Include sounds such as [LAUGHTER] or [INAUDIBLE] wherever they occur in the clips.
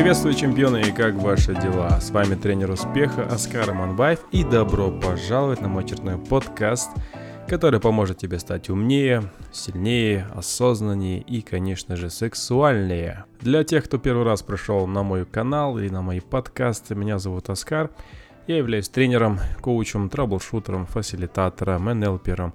Приветствую, чемпионы, и как ваши дела? С вами тренер успеха Оскар Манбаев и добро пожаловать на мой очередной подкаст, который поможет тебе стать умнее, сильнее, осознаннее и, конечно же, сексуальнее. Для тех, кто первый раз пришел на мой канал и на мои подкасты, меня зовут Оскар. Я являюсь тренером, коучем, траблшутером, фасилитатором, энелпером,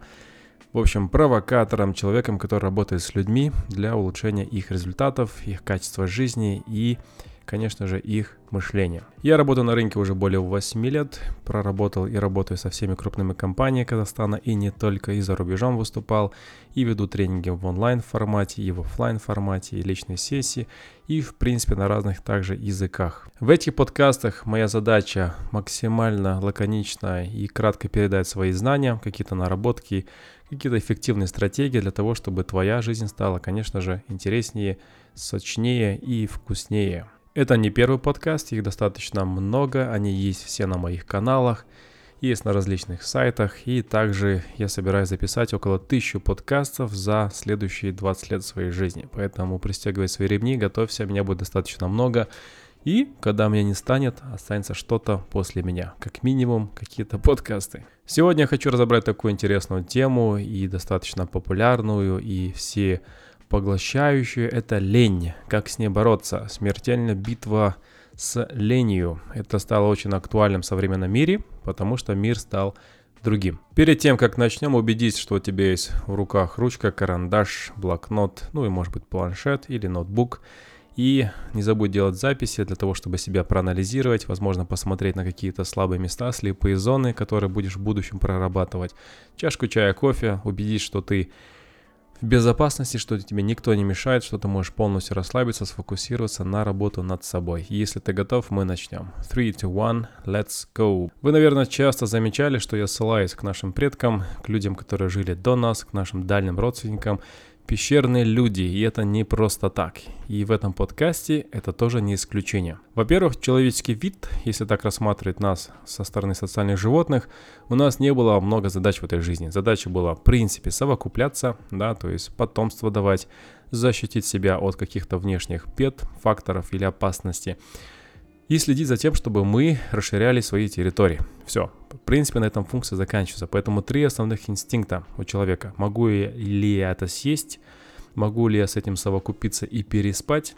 в общем, провокатором, человеком, который работает с людьми для улучшения их результатов, их качества жизни и, конечно же, их мышления. Я работаю на рынке уже более 8 лет, проработал и работаю со всеми крупными компаниями Казахстана и не только, и за рубежом выступал, и веду тренинги в онлайн формате, и в офлайн формате, и личные сессии, и в принципе на разных также языках. В этих подкастах моя задача максимально лаконично и кратко передать свои знания, какие-то наработки, какие-то эффективные стратегии для того, чтобы твоя жизнь стала, конечно же, интереснее, сочнее и вкуснее. Это не первый подкаст, их достаточно много, они есть все на моих каналах, есть на различных сайтах, и также я собираюсь записать около тысячи подкастов за следующие 20 лет своей жизни. Поэтому пристегивай свои ремни, готовься, меня будет достаточно много. И когда меня не станет, останется что-то после меня. Как минимум, какие-то подкасты. Сегодня я хочу разобрать такую интересную тему и достаточно популярную, и все поглощающую. Это лень. Как с ней бороться? Смертельная битва с ленью. Это стало очень актуальным в современном мире, потому что мир стал другим. Перед тем, как начнем, убедись, что у тебя есть в руках ручка, карандаш, блокнот, ну и может быть планшет или ноутбук – и не забудь делать записи для того, чтобы себя проанализировать, возможно, посмотреть на какие-то слабые места, слепые зоны, которые будешь в будущем прорабатывать. Чашку чая, кофе, убедись, что ты в безопасности, что тебе никто не мешает, что ты можешь полностью расслабиться, сфокусироваться на работу над собой. Если ты готов, мы начнем. 3, 2, 1, let's go. Вы, наверное, часто замечали, что я ссылаюсь к нашим предкам, к людям, которые жили до нас, к нашим дальним родственникам, пещерные люди, и это не просто так. И в этом подкасте это тоже не исключение. Во-первых, человеческий вид, если так рассматривать нас со стороны социальных животных, у нас не было много задач в этой жизни. Задача была, в принципе, совокупляться, да, то есть потомство давать, защитить себя от каких-то внешних бед, факторов или опасностей и следить за тем, чтобы мы расширяли свои территории. Все. В принципе, на этом функция заканчивается. Поэтому три основных инстинкта у человека. Могу ли я это съесть? Могу ли я с этим совокупиться и переспать?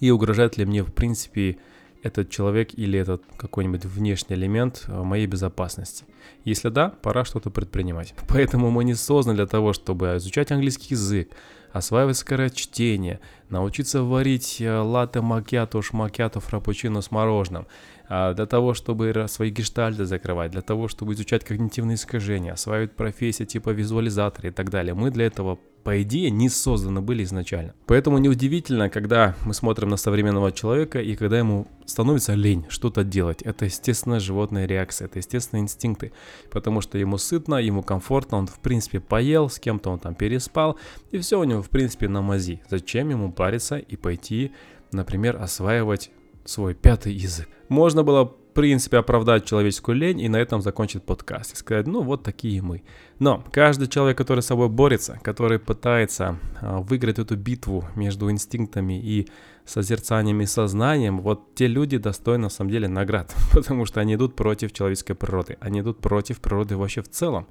И угрожает ли мне, в принципе, этот человек или этот какой-нибудь внешний элемент э, моей безопасности. Если да, пора что-то предпринимать. [LAUGHS] Поэтому мы не созданы для того, чтобы изучать английский язык, осваивать скорочтение, научиться варить э, латте макиато, шмакиато, фрапучино с мороженым, для того, чтобы свои гештальты закрывать, для того, чтобы изучать когнитивные искажения, осваивать профессии типа визуализатора и так далее. Мы для этого по идее, не созданы были изначально. Поэтому неудивительно, когда мы смотрим на современного человека и когда ему становится лень что-то делать. Это естественная животная реакция, это естественные инстинкты. Потому что ему сытно, ему комфортно, он в принципе поел, с кем-то он там переспал, и все у него в принципе на мази. Зачем ему париться и пойти, например, осваивать свой пятый язык? Можно было принципе, оправдать человеческую лень и на этом закончить подкаст. И сказать, ну вот такие мы. Но каждый человек, который с собой борется, который пытается а, выиграть эту битву между инстинктами и созерцанием и сознанием, вот те люди достойны на самом деле наград, [LAUGHS] потому что они идут против человеческой природы, они идут против природы вообще в целом.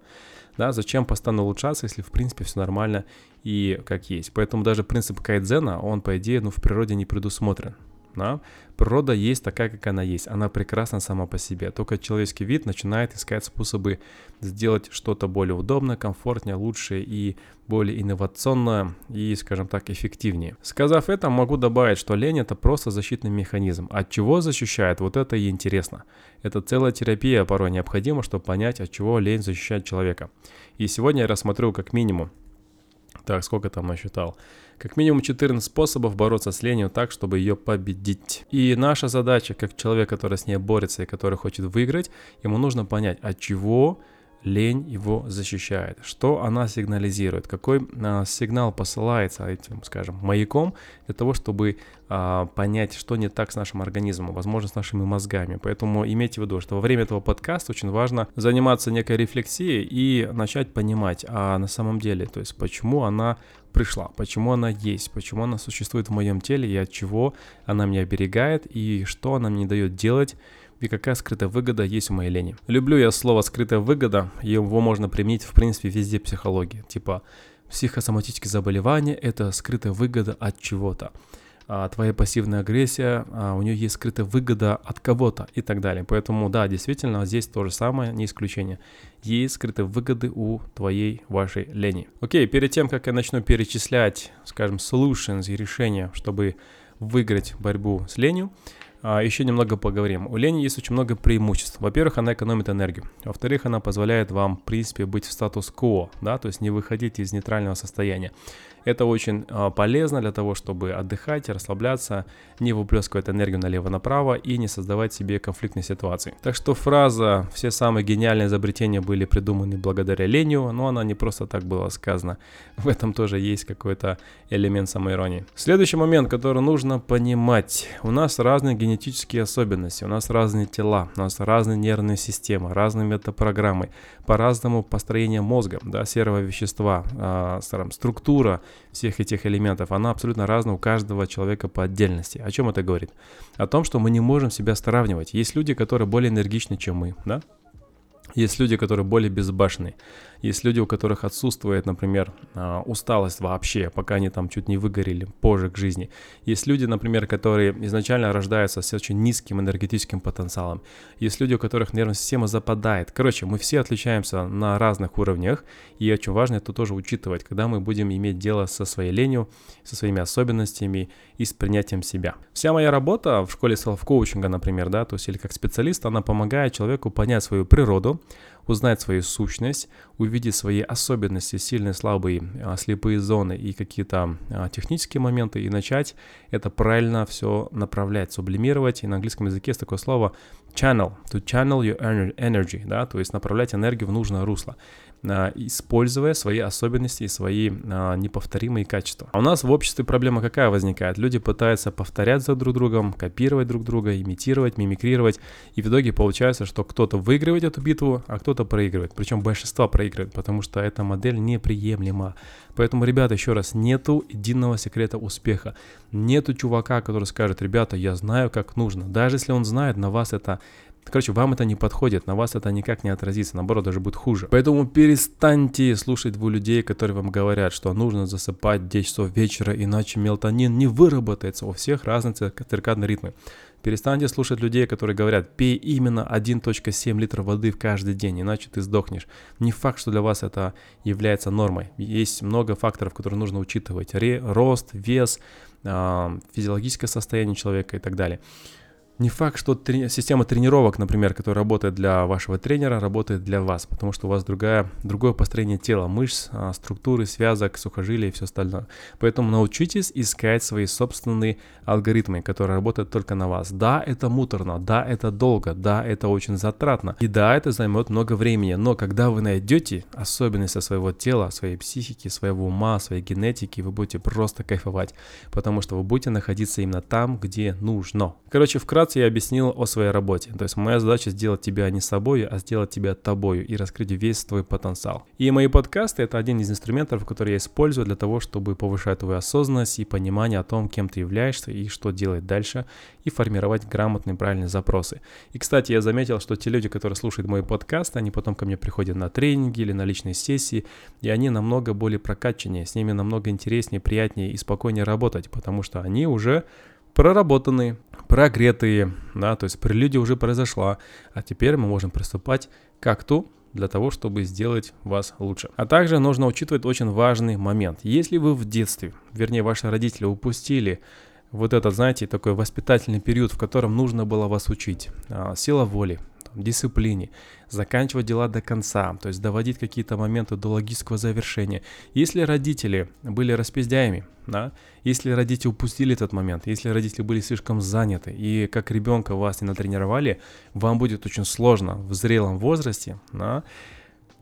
Да, зачем постоянно улучшаться, если в принципе все нормально и как есть. Поэтому даже принцип кайдзена, он по идее ну, в природе не предусмотрен. Да? Природа есть такая, как она есть. Она прекрасна сама по себе. Только человеческий вид начинает искать способы сделать что-то более удобное, комфортнее, лучше и более инновационное и, скажем так, эффективнее. Сказав это, могу добавить, что лень это просто защитный механизм. От чего защищает, вот это и интересно. Это целая терапия порой необходима, чтобы понять, от чего лень защищает человека. И сегодня я рассмотрю как минимум так, сколько там насчитал? Как минимум 14 способов бороться с ленью так, чтобы ее победить. И наша задача, как человек, который с ней борется и который хочет выиграть, ему нужно понять, от чего лень его защищает, что она сигнализирует, какой а, сигнал посылается этим, скажем, маяком для того, чтобы а, понять, что не так с нашим организмом, возможно, с нашими мозгами. Поэтому имейте в виду, что во время этого подкаста очень важно заниматься некой рефлексией и начать понимать, а на самом деле, то есть почему она пришла, почему она есть, почему она существует в моем теле и от чего она меня оберегает и что она мне дает делать и какая скрытая выгода есть у моей лени. Люблю я слово «скрытая выгода», его можно применить в принципе везде психологии. Типа психосоматические заболевания – это скрытая выгода от чего-то. А твоя пассивная агрессия, а у нее есть скрытая выгода от кого-то и так далее. Поэтому да, действительно, здесь то же самое, не исключение. Есть скрытые выгоды у твоей, вашей лени. Окей, перед тем, как я начну перечислять, скажем, solutions и решения, чтобы выиграть борьбу с ленью, еще немного поговорим. У лени есть очень много преимуществ. Во-первых, она экономит энергию. Во-вторых, она позволяет вам, в принципе, быть в статус-кво, да, то есть не выходить из нейтрального состояния. Это очень а, полезно для того, чтобы отдыхать, расслабляться, не выплескивать энергию налево-направо и не создавать себе конфликтной ситуации. Так что фраза «все самые гениальные изобретения были придуманы благодаря ленью», но она не просто так была сказана. [LAUGHS] В этом тоже есть какой-то элемент самоиронии. Следующий момент, который нужно понимать. У нас разные генетические особенности, у нас разные тела, у нас разные нервные системы, разные метапрограммы, по-разному построение мозга, да, серого вещества, э, структура всех этих элементов, она абсолютно разная у каждого человека по отдельности. О чем это говорит? О том, что мы не можем себя сравнивать. Есть люди, которые более энергичны, чем мы, да? Есть люди, которые более безбашенные. Есть люди, у которых отсутствует, например, а, усталость вообще, пока они там чуть не выгорели позже к жизни. Есть люди, например, которые изначально рождаются с очень низким энергетическим потенциалом. Есть люди, у которых нервная система западает. Короче, мы все отличаемся на разных уровнях, и очень важно это тоже учитывать, когда мы будем иметь дело со своей ленью, со своими особенностями и с принятием себя. Вся моя работа в школе селф-коучинга, например, да, то есть или как специалист, она помогает человеку понять свою природу, узнать свою сущность, увидеть свои особенности, сильные, слабые, а, слепые зоны и какие-то а, технические моменты и начать это правильно все направлять, сублимировать. И на английском языке есть такое слово channel, to channel your energy, да, то есть направлять энергию в нужное русло. А, используя свои особенности и свои а, неповторимые качества. А у нас в обществе проблема какая возникает? Люди пытаются повторять за друг другом, копировать друг друга, имитировать, мимикрировать, и в итоге получается, что кто-то выигрывает эту битву, а кто-то проигрывает. Причем большинство проигрывает, потому что эта модель неприемлема. Поэтому, ребята, еще раз, нету единого секрета успеха. Нету чувака, который скажет, ребята, я знаю, как нужно. Даже если он знает, на вас это Короче, вам это не подходит, на вас это никак не отразится, наоборот, даже будет хуже. Поэтому перестаньте слушать двух людей, которые вам говорят, что нужно засыпать 10 часов вечера, иначе мелатонин не выработается. У всех разные циркадные ритмы. Перестаньте слушать людей, которые говорят, пей именно 1.7 литра воды в каждый день, иначе ты сдохнешь. Не факт, что для вас это является нормой. Есть много факторов, которые нужно учитывать. Рост, вес, э, физиологическое состояние человека и так далее. Не факт, что трени- система тренировок, например, которая работает для вашего тренера, работает для вас, потому что у вас другая, другое построение тела, мышц, а, структуры, связок, сухожилия и все остальное. Поэтому научитесь искать свои собственные алгоритмы, которые работают только на вас. Да, это муторно, да, это долго, да, это очень затратно, и да, это займет много времени, но когда вы найдете особенности своего тела, своей психики, своего ума, своей генетики, вы будете просто кайфовать, потому что вы будете находиться именно там, где нужно. Короче, вкратце вкратце я объяснил о своей работе. То есть моя задача сделать тебя не собой, а сделать тебя тобою и раскрыть весь твой потенциал. И мои подкасты это один из инструментов, который я использую для того, чтобы повышать твою осознанность и понимание о том, кем ты являешься и что делать дальше, и формировать грамотные правильные запросы. И, кстати, я заметил, что те люди, которые слушают мои подкасты, они потом ко мне приходят на тренинги или на личные сессии, и они намного более прокачаннее, с ними намного интереснее, приятнее и спокойнее работать, потому что они уже проработанные, прогретые, да, то есть прелюдия уже произошла, а теперь мы можем приступать к акту для того, чтобы сделать вас лучше. А также нужно учитывать очень важный момент. Если вы в детстве, вернее ваши родители упустили вот этот, знаете, такой воспитательный период, в котором нужно было вас учить, а, сила воли, дисциплине, заканчивать дела до конца, то есть доводить какие-то моменты до логического завершения. Если родители были распиздяями, да, если родители упустили этот момент, если родители были слишком заняты и как ребенка вас не натренировали, вам будет очень сложно в зрелом возрасте да,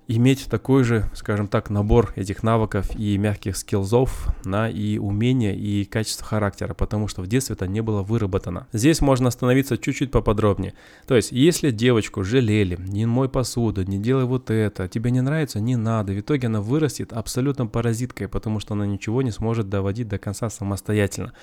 иметь такой же, скажем так, набор этих навыков и мягких скиллзов, да, и умения, и качество характера, потому что в детстве это не было выработано. Здесь можно остановиться чуть-чуть поподробнее. То есть, если девочку жалели, не мой посуду, не делай вот это, тебе не нравится, не надо, в итоге она вырастет абсолютно паразиткой, потому что она ничего не сможет доводить до конца самостоятельно.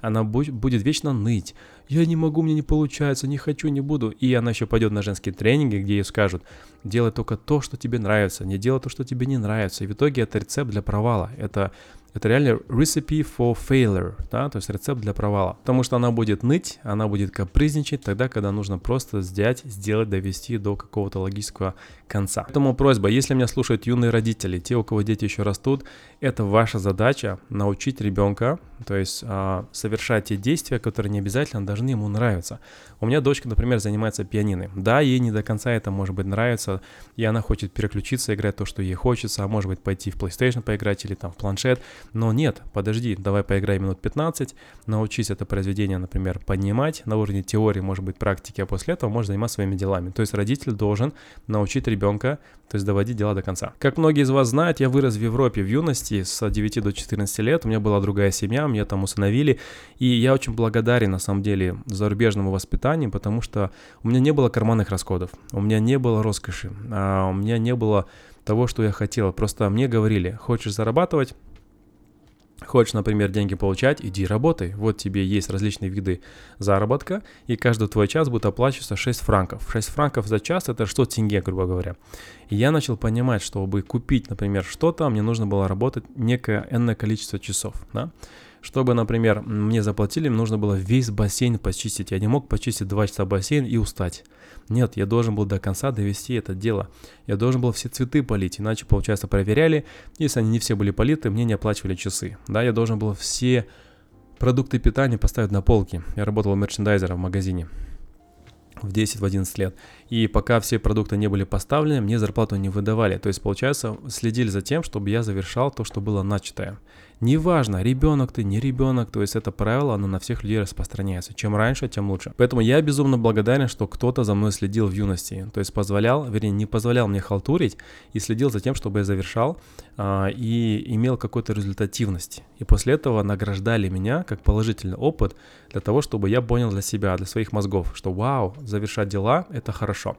Она будет вечно ныть, я не могу, мне не получается, не хочу, не буду. И она еще пойдет на женские тренинги, где ей скажут, делай только то, что тебе нравится, не делай то, что тебе не нравится. И в итоге это рецепт для провала. Это это реально recipe for failure, да, то есть рецепт для провала. Потому что она будет ныть, она будет капризничать тогда, когда нужно просто взять, сделать, довести до какого-то логического конца. Поэтому просьба, если меня слушают юные родители, те, у кого дети еще растут, это ваша задача научить ребенка, то есть а, совершать те действия, которые не обязательно должны ему нравиться. У меня дочка, например, занимается пианино. Да, ей не до конца это может быть нравится, и она хочет переключиться, играть то, что ей хочется, а может быть пойти в PlayStation поиграть или там в планшет. Но нет, подожди, давай поиграй минут 15, научись это произведение, например, понимать на уровне теории, может быть, практики, а после этого можешь заниматься своими делами. То есть родитель должен научить ребенка, то есть доводить дела до конца. Как многие из вас знают, я вырос в Европе в юности с 9 до 14 лет, у меня была другая семья, меня там усыновили, и я очень благодарен, на самом деле, зарубежному воспитанию, потому что у меня не было карманных расходов, у меня не было роскоши, а у меня не было того, что я хотел. Просто мне говорили, хочешь зарабатывать, Хочешь, например, деньги получать, иди работай. Вот тебе есть различные виды заработка, и каждый твой час будет оплачиваться 6 франков. 6 франков за час это что тенге, грубо говоря. И я начал понимать, чтобы купить, например, что-то, мне нужно было работать некое энное количество часов, да. Чтобы, например, мне заплатили, мне нужно было весь бассейн почистить. Я не мог почистить 2 часа бассейн и устать. Нет, я должен был до конца довести это дело. Я должен был все цветы полить, иначе, получается, проверяли. Если они не все были политы, мне не оплачивали часы. Да, я должен был все продукты питания поставить на полки. Я работал мерчендайзером в магазине в 10-11 в лет. И пока все продукты не были поставлены, мне зарплату не выдавали. То есть, получается, следили за тем, чтобы я завершал то, что было начатое. Неважно, ребенок ты, не ребенок, то есть это правило, оно на всех людей распространяется. Чем раньше, тем лучше. Поэтому я безумно благодарен, что кто-то за мной следил в юности. То есть позволял, вернее, не позволял мне халтурить и следил за тем, чтобы я завершал а, и имел какую-то результативность. И после этого награждали меня как положительный опыт для того, чтобы я понял для себя, для своих мозгов, что вау, завершать дела – это хорошо.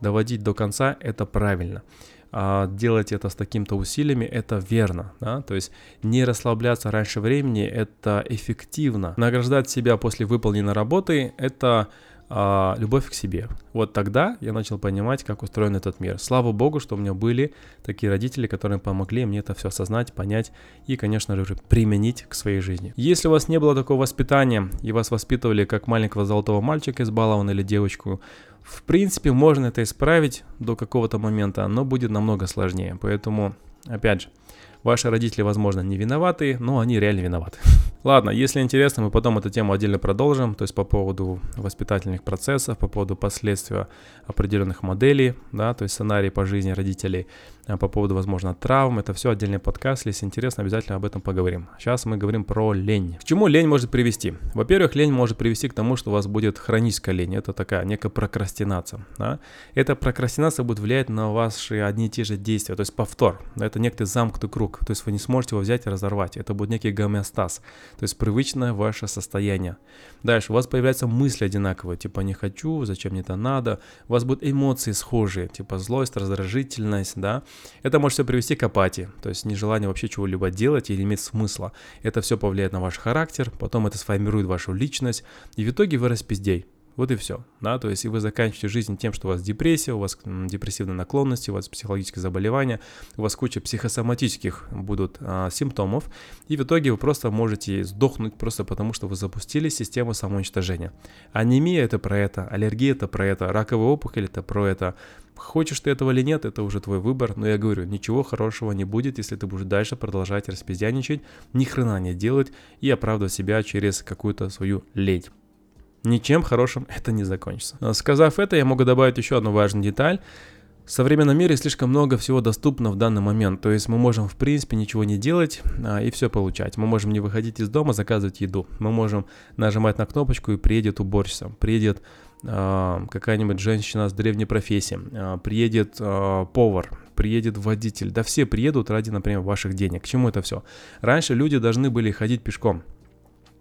Доводить до конца – это правильно а, делать это с такими-то усилиями, это верно, да, то есть не расслабляться раньше времени, это эффективно. Награждать себя после выполненной работы, это а, любовь к себе. Вот тогда я начал понимать, как устроен этот мир. Слава богу, что у меня были такие родители, которые помогли мне это все осознать, понять и, конечно же, применить к своей жизни. Если у вас не было такого воспитания и вас воспитывали как маленького золотого мальчика избалован или девочку, в принципе, можно это исправить до какого-то момента, но будет намного сложнее. Поэтому, опять же, Ваши родители, возможно, не виноваты, но они реально виноваты. [LAUGHS] Ладно, если интересно, мы потом эту тему отдельно продолжим, то есть по поводу воспитательных процессов, по поводу последствий определенных моделей, да, то есть сценарий по жизни родителей, по поводу, возможно, травм. Это все отдельный подкаст. Если интересно, обязательно об этом поговорим. Сейчас мы говорим про лень. К чему лень может привести? Во-первых, лень может привести к тому, что у вас будет хроническая лень. Это такая некая прокрастинация. Да? Эта прокрастинация будет влиять на ваши одни и те же действия, то есть повтор. Это некий замкнутый круг. То есть вы не сможете его взять и разорвать. Это будет некий гомеостаз. То есть привычное ваше состояние. Дальше у вас появляются мысли одинаковые, типа не хочу, зачем мне это надо. У вас будут эмоции схожие, типа злость, раздражительность, да. Это может все привести к апатии, то есть нежелание вообще чего-либо делать или иметь смысла. Это все повлияет на ваш характер, потом это сформирует вашу личность, и в итоге вы распиздей. Вот и все, да, то есть и вы заканчиваете жизнь тем, что у вас депрессия, у вас депрессивные наклонности, у вас психологические заболевания, у вас куча психосоматических будут а, симптомов, и в итоге вы просто можете сдохнуть просто потому, что вы запустили систему самоуничтожения. Анемия это про это, аллергия это про это, раковая опухоль это про это, Хочешь ты этого или нет, это уже твой выбор, но я говорю, ничего хорошего не будет, если ты будешь дальше продолжать распиздяничать, ни хрена не делать и оправдывать себя через какую-то свою лень ничем хорошим [LAUGHS] это не закончится. Сказав это, я могу добавить еще одну важную деталь. В современном мире слишком много всего доступно в данный момент, то есть мы можем в принципе ничего не делать а, и все получать. Мы можем не выходить из дома, заказывать еду. Мы можем нажимать на кнопочку и приедет уборщица, приедет а, какая-нибудь женщина с древней профессией, а, приедет а, повар, приедет водитель, да все приедут ради, например, ваших денег. К чему это все? Раньше люди должны были ходить пешком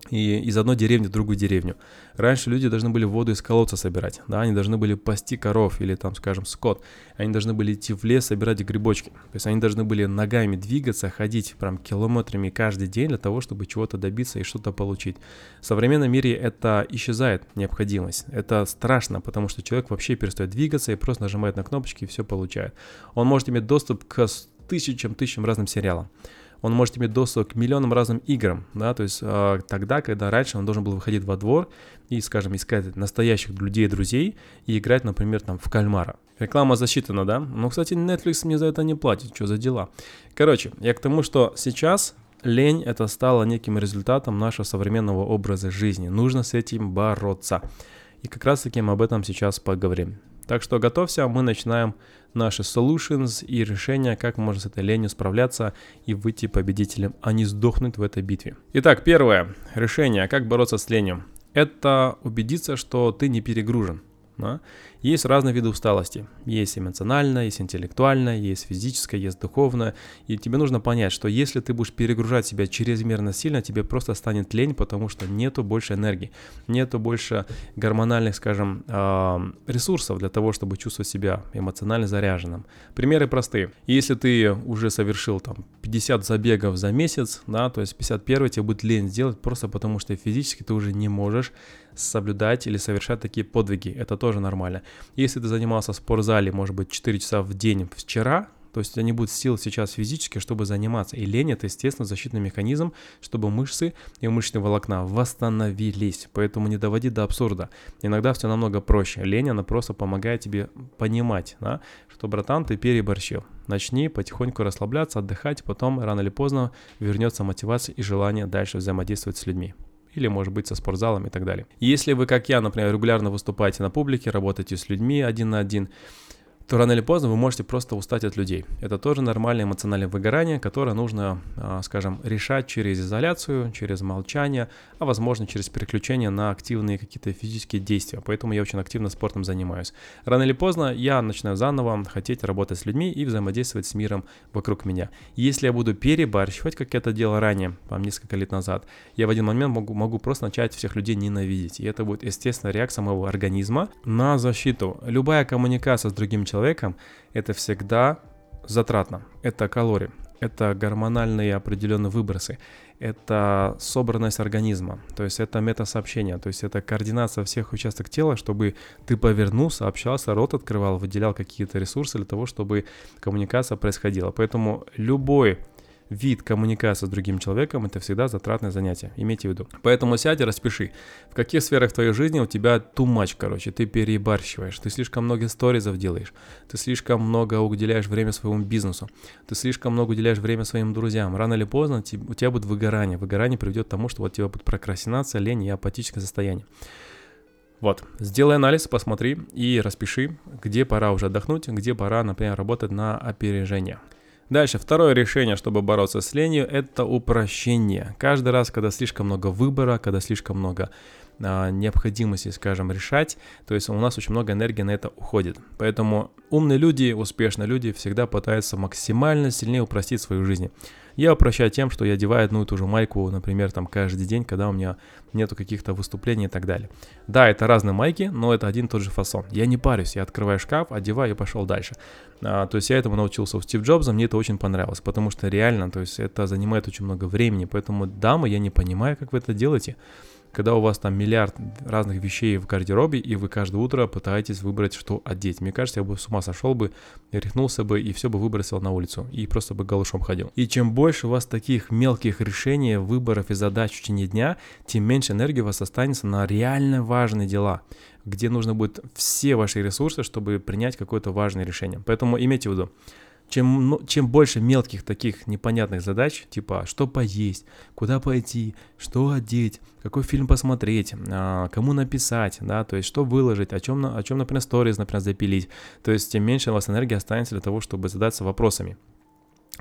и из одной деревни в другую деревню. Раньше люди должны были воду из колодца собирать, да, они должны были пасти коров или там, скажем, скот, они должны были идти в лес собирать грибочки, то есть они должны были ногами двигаться, ходить прям километрами каждый день для того, чтобы чего-то добиться и что-то получить. В современном мире это исчезает необходимость, это страшно, потому что человек вообще перестает двигаться и просто нажимает на кнопочки и все получает. Он может иметь доступ к тысячам, тысячам разным сериалам он может иметь доступ к миллионам разным играм, да, то есть э, тогда, когда раньше он должен был выходить во двор и, скажем, искать настоящих людей, друзей и играть, например, там в кальмара. Реклама засчитана, да? Ну, кстати, Netflix мне за это не платит, что за дела. Короче, я к тому, что сейчас лень это стало неким результатом нашего современного образа жизни. Нужно с этим бороться. И как раз таки мы об этом сейчас поговорим. Так что готовься, мы начинаем наши solutions и решения, как можно с этой ленью справляться и выйти победителем, а не сдохнуть в этой битве. Итак, первое решение, как бороться с ленью. Это убедиться, что ты не перегружен. Да? Есть разные виды усталости. Есть эмоциональная, есть интеллектуальная, есть физическая, есть духовная. И тебе нужно понять, что если ты будешь перегружать себя чрезмерно сильно, тебе просто станет лень, потому что нету больше энергии, нету больше гормональных, скажем, ресурсов для того, чтобы чувствовать себя эмоционально заряженным. Примеры простые. Если ты уже совершил там 50 забегов за месяц, да, то есть 51 тебе будет лень сделать просто потому, что физически ты уже не можешь соблюдать или совершать такие подвиги. Это тоже нормально. Если ты занимался в спортзале, может быть, 4 часа в день вчера, то есть у тебя не будет сил сейчас физически, чтобы заниматься. И лень это, естественно, защитный механизм, чтобы мышцы и мышечные волокна восстановились. Поэтому не доводи до абсурда. Иногда все намного проще. Лень, она просто помогает тебе понимать, да, что, братан, ты переборщил. Начни потихоньку расслабляться, отдыхать, потом рано или поздно вернется мотивация и желание дальше взаимодействовать с людьми или, может быть, со спортзалом и так далее. Если вы, как я, например, регулярно выступаете на публике, работаете с людьми один на один, то рано или поздно вы можете просто устать от людей. Это тоже нормальное эмоциональное выгорание, которое нужно, а, скажем, решать через изоляцию, через молчание, а возможно через переключение на активные какие-то физические действия. Поэтому я очень активно спортом занимаюсь. Рано или поздно я начинаю заново хотеть работать с людьми и взаимодействовать с миром вокруг меня. Если я буду перебарщивать, как я это делал ранее, там несколько лет назад, я в один момент могу, могу просто начать всех людей ненавидеть. И это будет естественная реакция моего организма на защиту. Любая коммуникация с другим человеком человеком, это всегда затратно. Это калории, это гормональные определенные выбросы, это собранность организма, то есть это метасообщение, то есть это координация всех участков тела, чтобы ты повернулся, общался, рот открывал, выделял какие-то ресурсы для того, чтобы коммуникация происходила. Поэтому любой вид коммуникации с другим человеком это всегда затратное занятие, имейте в виду. Поэтому сядь и распиши, в каких сферах твоей жизни у тебя too much, короче, ты перебарщиваешь, ты слишком много сторизов делаешь, ты слишком много уделяешь время своему бизнесу, ты слишком много уделяешь время своим друзьям. Рано или поздно у тебя будет выгорание. Выгорание приведет к тому, что вот у тебя будет прокрастинация, лень и апатическое состояние. Вот, сделай анализ, посмотри и распиши, где пора уже отдохнуть, где пора, например, работать на опережение. Дальше, второе решение, чтобы бороться с ленью, это упрощение. Каждый раз, когда слишком много выбора, когда слишком много а, необходимости, скажем, решать, то есть у нас очень много энергии на это уходит. Поэтому умные люди, успешные люди всегда пытаются максимально сильнее упростить свою жизнь. Я упрощаю тем, что я одеваю одну и ту же майку, например, там каждый день, когда у меня нету каких-то выступлений и так далее. Да, это разные майки, но это один и тот же фасон. Я не парюсь, я открываю шкаф, одеваю и пошел дальше. А, то есть я этому научился у Стив Джобса, мне это очень понравилось, потому что реально, то есть это занимает очень много времени, поэтому, дамы, я не понимаю, как вы это делаете когда у вас там миллиард разных вещей в гардеробе, и вы каждое утро пытаетесь выбрать, что одеть. Мне кажется, я бы с ума сошел бы, рехнулся бы и все бы выбросил на улицу, и просто бы голышом ходил. И чем больше у вас таких мелких решений, выборов и задач в течение дня, тем меньше энергии у вас останется на реально важные дела где нужно будет все ваши ресурсы, чтобы принять какое-то важное решение. Поэтому имейте в виду, чем, чем больше мелких таких непонятных задач, типа что поесть, куда пойти, что одеть, какой фильм посмотреть, а, кому написать, да, то есть что выложить, о чем, о чем например, сториз, например, запилить, то есть тем меньше у вас энергии останется для того, чтобы задаться вопросами.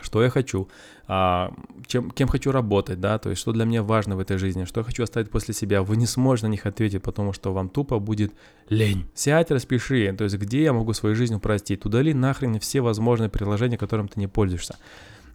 Что я хочу, а, чем, кем хочу работать, да, то есть что для меня важно в этой жизни, что я хочу оставить после себя, вы не сможете на них ответить, потому что вам тупо будет лень. Сядь, распиши, то есть где я могу свою жизнь упростить, удали нахрен все возможные приложения, которым ты не пользуешься.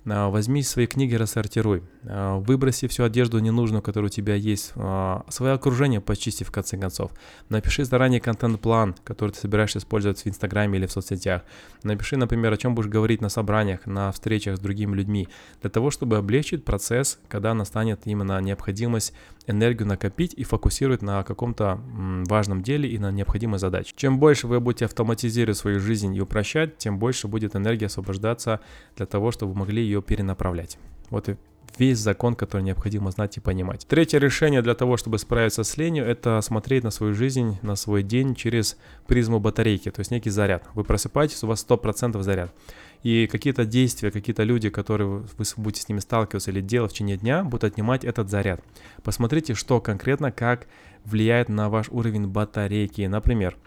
А, возьми свои книги, рассортируй. А, выброси всю одежду ненужную, которая у тебя есть. А, свое окружение почисти в конце концов. Напиши заранее контент-план, который ты собираешься использовать в Инстаграме или в соцсетях. Напиши, например, о чем будешь говорить на собраниях, на встречах с другими людьми, для того, чтобы облегчить процесс, когда настанет именно необходимость энергию накопить и фокусировать на каком-то важном деле и на необходимой задаче. Чем больше вы будете автоматизировать свою жизнь и упрощать, тем больше будет энергия освобождаться для того, чтобы вы могли ее перенаправлять. Вот и весь закон, который необходимо знать и понимать. Третье решение для того, чтобы справиться с ленью, это смотреть на свою жизнь, на свой день через призму батарейки, то есть некий заряд. Вы просыпаетесь, у вас 100% заряд и какие-то действия, какие-то люди, которые вы будете с ними сталкиваться или делать в течение дня, будут отнимать этот заряд. Посмотрите, что конкретно, как влияет на ваш уровень батарейки. Например,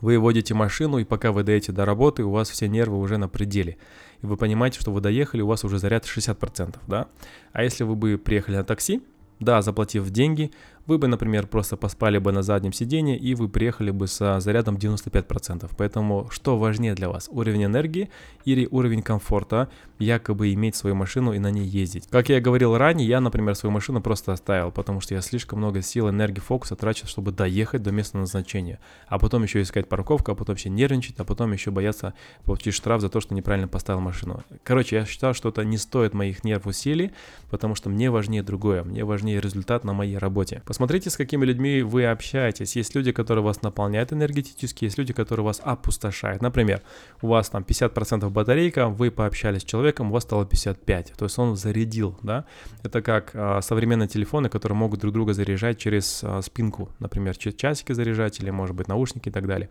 вы водите машину, и пока вы доедете до работы, у вас все нервы уже на пределе. И вы понимаете, что вы доехали, у вас уже заряд 60%, да? А если вы бы приехали на такси, да, заплатив деньги, вы бы, например, просто поспали бы на заднем сиденье и вы приехали бы со зарядом 95%. Поэтому что важнее для вас, уровень энергии или уровень комфорта, якобы иметь свою машину и на ней ездить? Как я говорил ранее, я, например, свою машину просто оставил, потому что я слишком много сил, энергии, фокуса трачу, чтобы доехать до места назначения. А потом еще искать парковку, а потом еще нервничать, а потом еще бояться получить штраф за то, что неправильно поставил машину. Короче, я считал, что это не стоит моих нерв усилий, потому что мне важнее другое, мне важнее результат на моей работе. Посмотрите, с какими людьми вы общаетесь. Есть люди, которые вас наполняют энергетически, есть люди, которые вас опустошают. Например, у вас там 50% батарейка, вы пообщались с человеком, у вас стало 55. То есть он зарядил, да. Это как а, современные телефоны, которые могут друг друга заряжать через а, спинку. Например, через часики заряжать или, может быть, наушники и так далее.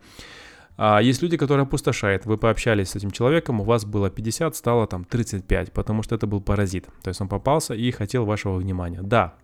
А есть люди, которые опустошают. Вы пообщались с этим человеком, у вас было 50, стало там 35, потому что это был паразит. То есть он попался и хотел вашего внимания. Да,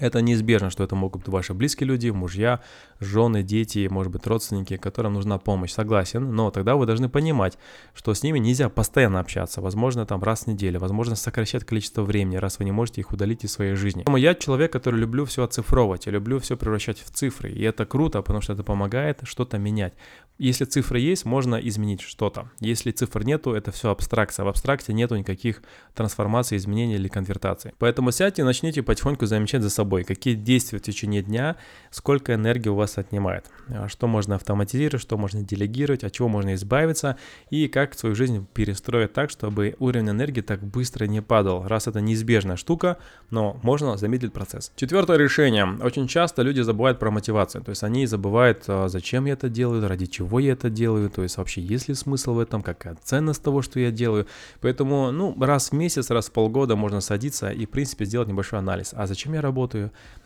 это неизбежно, что это могут быть ваши близкие люди, мужья, жены, дети, может быть, родственники, которым нужна помощь, согласен, но тогда вы должны понимать, что с ними нельзя постоянно общаться, возможно, там раз в неделю, возможно, сокращать количество времени, раз вы не можете их удалить из своей жизни. Поэтому я человек, который люблю все оцифровывать, я люблю все превращать в цифры, и это круто, потому что это помогает что-то менять. Если цифры есть, можно изменить что-то. Если цифр нету, это все абстракция. В абстракции нету никаких трансформаций, изменений или конвертаций. Поэтому сядьте и начните потихоньку замечать за собой, какие действия в течение дня, сколько энергии у вас отнимает, а что можно автоматизировать, что можно делегировать, от чего можно избавиться и как свою жизнь перестроить так, чтобы уровень энергии так быстро не падал, раз это неизбежная штука, но можно замедлить процесс. Четвертое решение. Очень часто люди забывают про мотивацию, то есть они забывают, а, зачем я это делаю, ради чего я это делаю, то есть вообще есть ли смысл в этом, какая ценность того, что я делаю. Поэтому, ну, раз в месяц, раз в полгода можно садиться и, в принципе, сделать небольшой анализ. А зачем я работаю?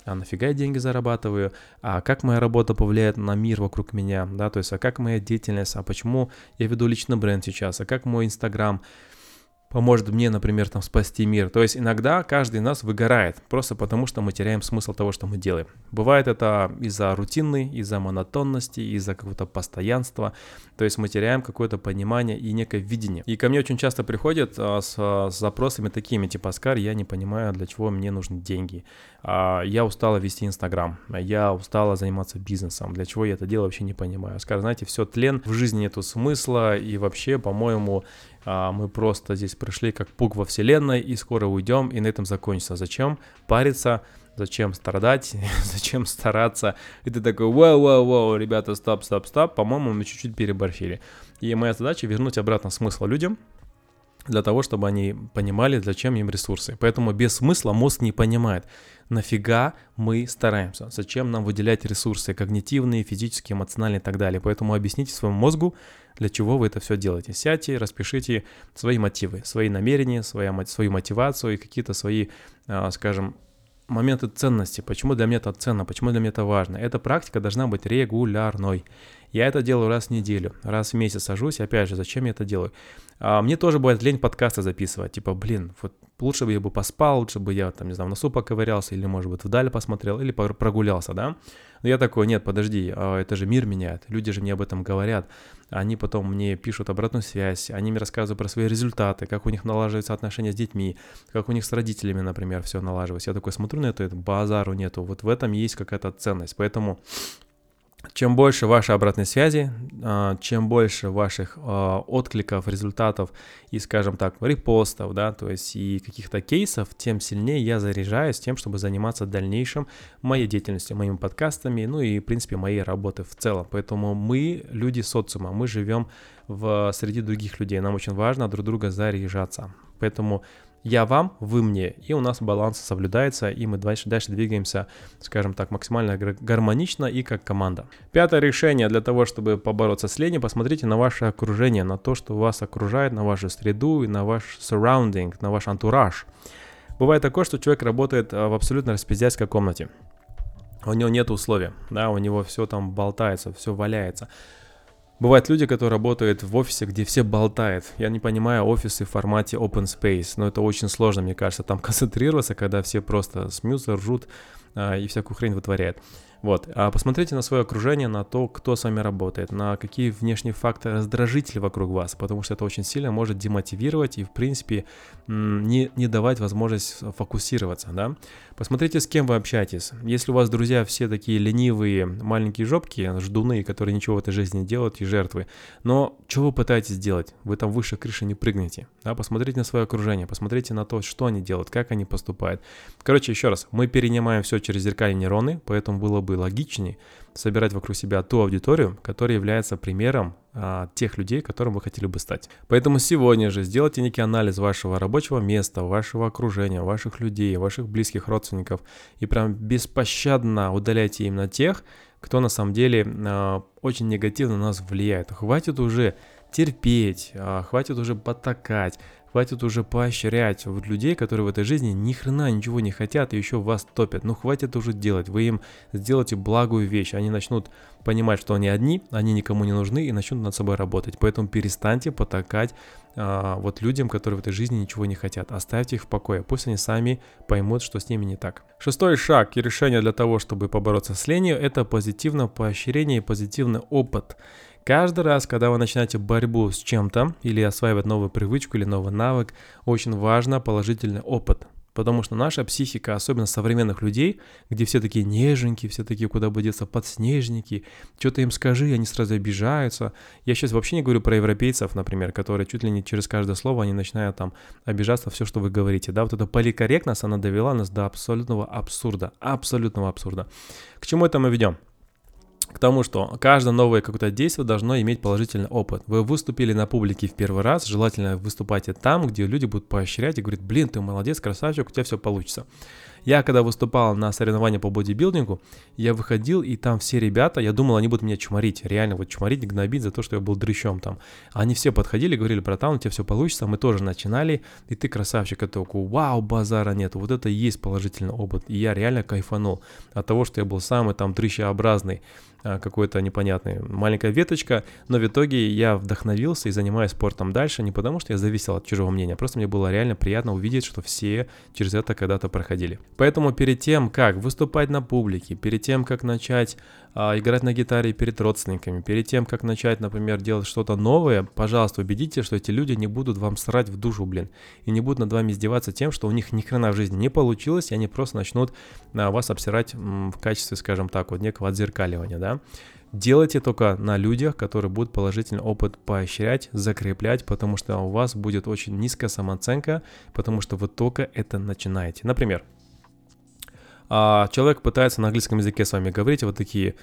А нафига я деньги зарабатываю? А как моя работа повлияет на мир вокруг меня? Да, то есть, а как моя деятельность? А почему я веду личный бренд сейчас? А как мой Инстаграм? Поможет мне, например, там спасти мир. То есть иногда каждый из нас выгорает, просто потому что мы теряем смысл того, что мы делаем. Бывает это из-за рутины, из-за монотонности, из-за какого-то постоянства. То есть мы теряем какое-то понимание и некое видение. И ко мне очень часто приходят а, с, с запросами такими, типа, Оскар, я не понимаю, для чего мне нужны деньги. А, я устала вести Инстаграм, я устала заниматься бизнесом. Для чего я это делаю, вообще не понимаю. Оскар, знаете, все тлен, в жизни нету смысла, и вообще, по-моему, а, мы просто здесь пришли как пук во вселенной и скоро уйдем, и на этом закончится. Зачем париться? Зачем страдать? [LAUGHS] Зачем стараться? И ты такой, вау, вау, вау, ребята, стоп, стоп, стоп. По-моему, мы чуть-чуть переборщили. И моя задача вернуть обратно смысл людям, для того, чтобы они понимали, зачем им ресурсы. Поэтому без смысла мозг не понимает, нафига мы стараемся, зачем нам выделять ресурсы когнитивные, физические, эмоциональные и так далее. Поэтому объясните своему мозгу, для чего вы это все делаете. Сядьте, распишите свои мотивы, свои намерения, своя, свою мотивацию и какие-то свои, а, скажем, моменты ценности, почему для меня это ценно, почему для меня это важно. Эта практика должна быть регулярной. Я это делаю раз в неделю, раз в месяц сажусь, опять же, зачем я это делаю? А, мне тоже бывает лень подкасты записывать, типа, блин, вот лучше бы я бы поспал, лучше бы я, там, не знаю, в носу поковырялся, или, может быть, вдаль посмотрел, или прогулялся, да? Но я такой, нет, подожди, а, это же мир меняет, люди же мне об этом говорят. Они потом мне пишут обратную связь, они мне рассказывают про свои результаты, как у них налаживаются отношения с детьми, как у них с родителями, например, все налаживается. Я такой смотрю на это, это базару нету. Вот в этом есть какая-то ценность. Поэтому чем больше вашей обратной связи, а, чем больше ваших а, откликов, результатов и, скажем так, репостов, да, то есть и каких-то кейсов, тем сильнее я заряжаюсь тем, чтобы заниматься дальнейшим моей деятельностью, моими подкастами, ну и, в принципе, моей работы в целом. Поэтому мы люди социума, мы живем в, среди других людей, нам очень важно друг друга заряжаться. Поэтому я вам, вы мне, и у нас баланс соблюдается, и мы дальше, дальше двигаемся, скажем так, максимально гармонично и как команда. Пятое решение для того, чтобы побороться с ленью, посмотрите на ваше окружение, на то, что вас окружает, на вашу среду и на ваш surrounding, на ваш антураж. Бывает такое, что человек работает а, в абсолютно распиздяйской комнате. У него нет условий, да, у него все там болтается, все валяется. Бывают люди, которые работают в офисе, где все болтают. Я не понимаю офисы в формате open space, но это очень сложно, мне кажется, там [LAUGHS] концентрироваться, когда все просто смеются, ржут а, и всякую хрень вытворяют. Вот. А посмотрите на свое окружение, на то, кто с вами работает, на какие внешние факторы раздражители вокруг вас, потому что это очень сильно может демотивировать и, в принципе, не, не давать возможность фокусироваться, да. Посмотрите, с кем вы общаетесь. Если у вас друзья все такие ленивые, маленькие жопки, ждуны, которые ничего в этой жизни не делают и жертвы, но что вы пытаетесь делать? Вы там выше крыши не прыгнете, да, посмотрите на свое окружение, посмотрите на то, что они делают, как они поступают. Короче, еще раз, мы перенимаем все через зеркальные нейроны, поэтому было бы логичнее собирать вокруг себя ту аудиторию, которая является примером а, тех людей, которым вы хотели бы стать. Поэтому сегодня же сделайте некий анализ вашего рабочего места, вашего окружения, ваших людей, ваших близких родственников и прям беспощадно удаляйте именно тех, кто на самом деле а, очень негативно на нас влияет. Хватит уже терпеть, а, хватит уже потакать, Хватит уже поощрять вот людей, которые в этой жизни ни хрена ничего не хотят и еще вас топят. Ну хватит уже делать. Вы им сделайте благую вещь. Они начнут понимать, что они одни, они никому не нужны и начнут над собой работать. Поэтому перестаньте потакать а, вот людям, которые в этой жизни ничего не хотят. Оставьте их в покое. Пусть они сами поймут, что с ними не так. Шестой шаг и решение для того, чтобы побороться с ленью, это позитивное поощрение и позитивный опыт. Каждый раз, когда вы начинаете борьбу с чем-то или осваивать новую привычку или новый навык, очень важно положительный опыт. Потому что наша психика, особенно современных людей, где все такие неженькие, все такие куда бы деться подснежники, что-то им скажи, они сразу обижаются. Я сейчас вообще не говорю про европейцев, например, которые чуть ли не через каждое слово они начинают там обижаться все, что вы говорите. Да, вот эта поликорректность, она довела нас до абсолютного абсурда, абсолютного абсурда. К чему это мы ведем? К тому, что каждое новое какое-то действие должно иметь положительный опыт. Вы выступили на публике в первый раз, желательно выступайте там, где люди будут поощрять и говорить, блин, ты молодец, красавчик, у тебя все получится. Я когда выступал на соревновании по бодибилдингу, я выходил, и там все ребята, я думал, они будут меня чморить, реально вот чморить, гнобить за то, что я был дрыщом там. Они все подходили, говорили, братан, у тебя все получится, мы тоже начинали, и ты красавчик, и такой, вау, базара нет, вот это и есть положительный опыт, и я реально кайфанул от того, что я был самый там дрыщеобразный, какой-то непонятный, маленькая веточка, но в итоге я вдохновился и занимаюсь спортом дальше не потому, что я зависел от чужого мнения, просто мне было реально приятно увидеть, что все через это когда-то проходили. Поэтому перед тем, как выступать на публике, перед тем, как начать а, играть на гитаре перед родственниками, перед тем, как начать, например, делать что-то новое, пожалуйста, убедитесь, что эти люди не будут вам срать в душу, блин, и не будут над вами издеваться тем, что у них ни хрена в жизни не получилось, и они просто начнут а, вас обсирать в качестве, скажем так, вот некого отзеркаливания, да. Делайте только на людях, которые будут положительный опыт поощрять, закреплять, потому что у вас будет очень низкая самооценка, потому что вы только это начинаете. Например, а человек пытается на английском языке с вами говорить, вот такие,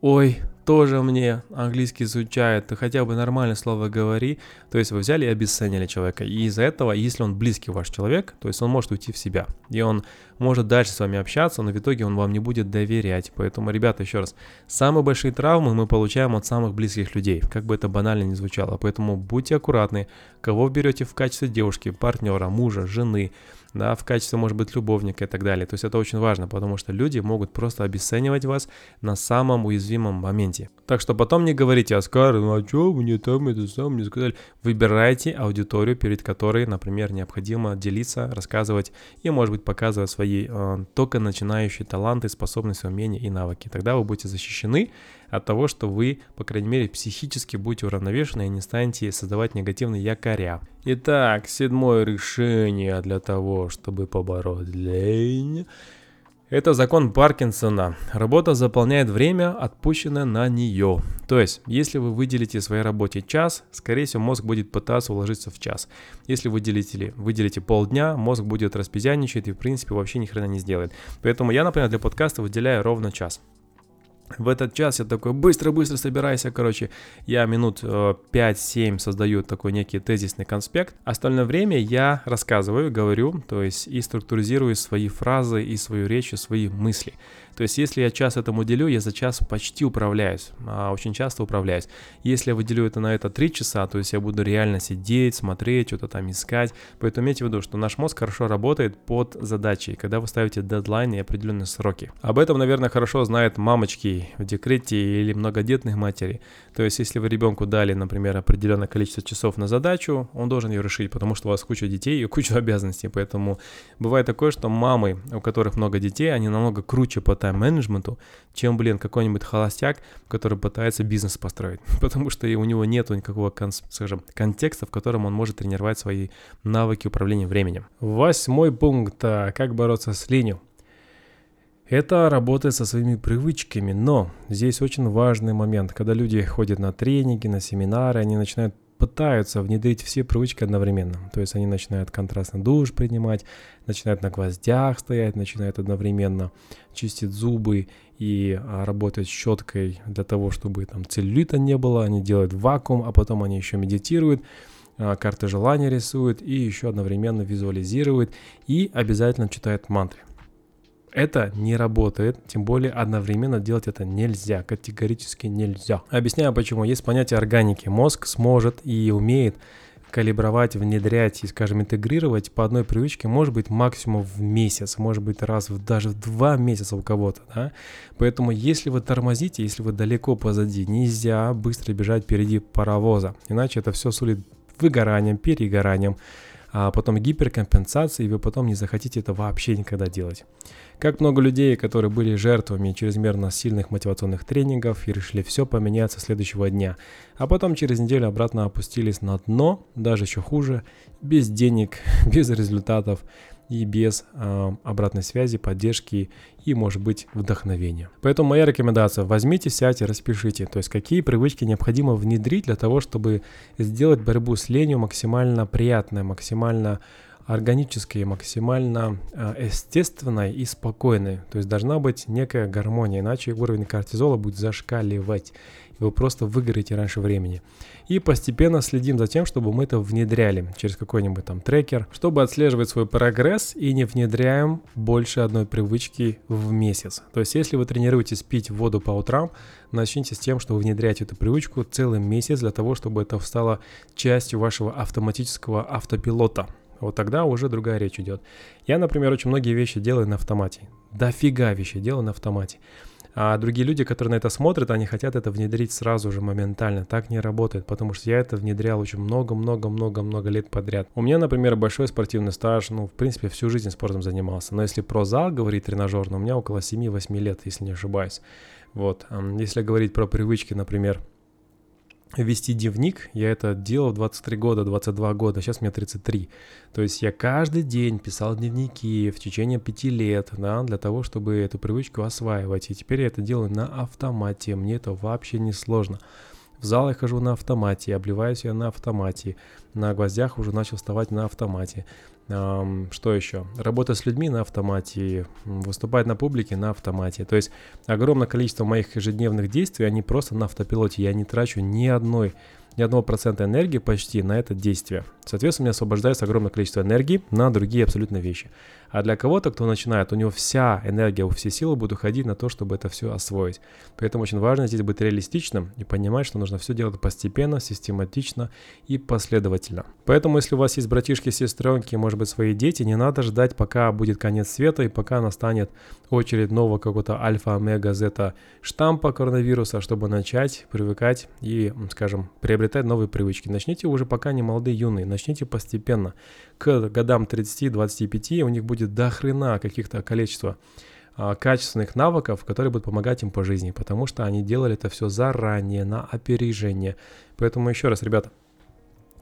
ой, тоже мне английский изучает, ты хотя бы нормальное слово говори. То есть вы взяли и обесценили человека. И из-за этого, если он близкий ваш человек, то есть он может уйти в себя. И он может дальше с вами общаться, но в итоге он вам не будет доверять. Поэтому, ребята, еще раз, самые большие травмы мы получаем от самых близких людей, как бы это банально не звучало. Поэтому будьте аккуратны, кого берете в качестве девушки, партнера, мужа, жены, да, в качестве, может быть, любовника и так далее. То есть это очень важно, потому что люди могут просто обесценивать вас на самом уязвимом моменте. Так что потом не говорите, Оскар, ну а что мне там это сам не сказали. Выбирайте аудиторию, перед которой, например, необходимо делиться, рассказывать и, может быть, показывать свои э, только начинающие таланты, способности, умения и навыки. Тогда вы будете защищены от того, что вы, по крайней мере, психически будете уравновешены и не станете создавать негативные якоря. Итак, седьмое решение для того, чтобы побороть лень. Это закон Паркинсона. Работа заполняет время, отпущенное на нее. То есть, если вы выделите своей работе час, скорее всего, мозг будет пытаться уложиться в час. Если вы выделите, выделите полдня, мозг будет распизяничать и, в принципе, вообще ни хрена не сделает. Поэтому я, например, для подкаста выделяю ровно час. В этот час я такой, быстро-быстро собирайся, короче. Я минут 5-7 э, создаю такой некий тезисный конспект. Остальное время я рассказываю, говорю, то есть и структуризирую свои фразы, и свою речь, и свои мысли. То есть, если я час этому уделю, я за час почти управляюсь, а очень часто управляюсь. Если я выделю это на это 3 часа, то есть я буду реально сидеть, смотреть, что-то там искать. Поэтому имейте в виду, что наш мозг хорошо работает под задачей, когда вы ставите дедлайны и определенные сроки. Об этом, наверное, хорошо знают мамочки в декрете или многодетных матери. То есть, если вы ребенку дали, например, определенное количество часов на задачу, он должен ее решить, потому что у вас куча детей и [LAUGHS] куча обязанностей. Поэтому бывает такое, что мамы, у которых много детей, они намного круче по тайм-менеджменту, чем, блин, какой-нибудь холостяк, который пытается бизнес построить. [LAUGHS] Потому что у него нет никакого, скажем, контекста, в котором он может тренировать свои навыки управления временем. Восьмой пункт. А, как бороться с ленью? Это работает со своими привычками, но здесь очень важный момент, когда люди ходят на тренинги, на семинары, они начинают пытаются внедрить все привычки одновременно. То есть они начинают контрастный душ принимать, начинают на гвоздях стоять, начинают одновременно чистить зубы и а, работать щеткой для того, чтобы там целлюлита не было. Они делают вакуум, а потом они еще медитируют а, карты желания рисуют и еще одновременно визуализируют и обязательно читают мантры. Это не работает, тем более одновременно делать это нельзя, категорически нельзя. Объясняю почему. Есть понятие органики. Мозг сможет и умеет калибровать, внедрять и, скажем, интегрировать по одной привычке, может быть, максимум в месяц, может быть, раз в, даже в два месяца у кого-то, да. Поэтому, если вы тормозите, если вы далеко позади, нельзя быстро бежать впереди паровоза, иначе это все сулит выгоранием, перегоранием, а потом гиперкомпенсацией, и вы потом не захотите это вообще никогда делать. Как много людей, которые были жертвами чрезмерно сильных мотивационных тренингов и решили все поменяться следующего дня, а потом через неделю обратно опустились на дно, даже еще хуже, без денег, [LAUGHS] без результатов и без э, обратной связи, поддержки и, может быть, вдохновения. Поэтому моя рекомендация, возьмите, сядьте, распишите, то есть какие привычки необходимо внедрить для того, чтобы сделать борьбу с ленью максимально приятной, максимально органической, максимально э, естественной и спокойной. То есть должна быть некая гармония, иначе уровень кортизола будет зашкаливать. И вы просто выгорите раньше времени. И постепенно следим за тем, чтобы мы это внедряли через какой-нибудь там трекер, чтобы отслеживать свой прогресс и не внедряем больше одной привычки в месяц. То есть если вы тренируетесь пить воду по утрам, начните с тем, что вы внедряете эту привычку целый месяц для того, чтобы это стало частью вашего автоматического автопилота вот тогда уже другая речь идет. Я, например, очень многие вещи делаю на автомате. Дофига вещи делаю на автомате. А другие люди, которые на это смотрят, они хотят это внедрить сразу же, моментально. Так не работает, потому что я это внедрял очень много-много-много-много лет подряд. У меня, например, большой спортивный стаж, ну, в принципе, всю жизнь спортом занимался. Но если про зал говорить тренажерный, у меня около 7-8 лет, если не ошибаюсь. Вот. Если говорить про привычки, например, вести дневник. Я это делал в 23 года, 22 года, сейчас мне 33. То есть я каждый день писал дневники в течение 5 лет, да, для того, чтобы эту привычку осваивать. И теперь я это делаю на автомате, мне это вообще не сложно. В зал я хожу на автомате, обливаюсь я на автомате, на гвоздях уже начал вставать на автомате. Что еще? Работа с людьми на автомате, выступать на публике на автомате. То есть огромное количество моих ежедневных действий, они просто на автопилоте. Я не трачу ни одной ни одного процента энергии почти на это действие. Соответственно, у меня освобождается огромное количество энергии на другие абсолютно вещи. А для кого-то, кто начинает, у него вся энергия, все силы будут уходить на то, чтобы это все освоить. Поэтому очень важно здесь быть реалистичным и понимать, что нужно все делать постепенно, систематично и последовательно. Поэтому, если у вас есть братишки, сестренки, может быть, свои дети, не надо ждать, пока будет конец света и пока настанет очередь нового какого-то альфа, омега, зета штампа коронавируса, чтобы начать привыкать и, скажем, приобретать новые привычки. Начните уже пока не молодые, юные, начните постепенно. К годам 30-25 у них будет до хрена каких-то количества а, качественных навыков, которые будут помогать им по жизни, потому что они делали это все заранее, на опережение. Поэтому еще раз, ребята,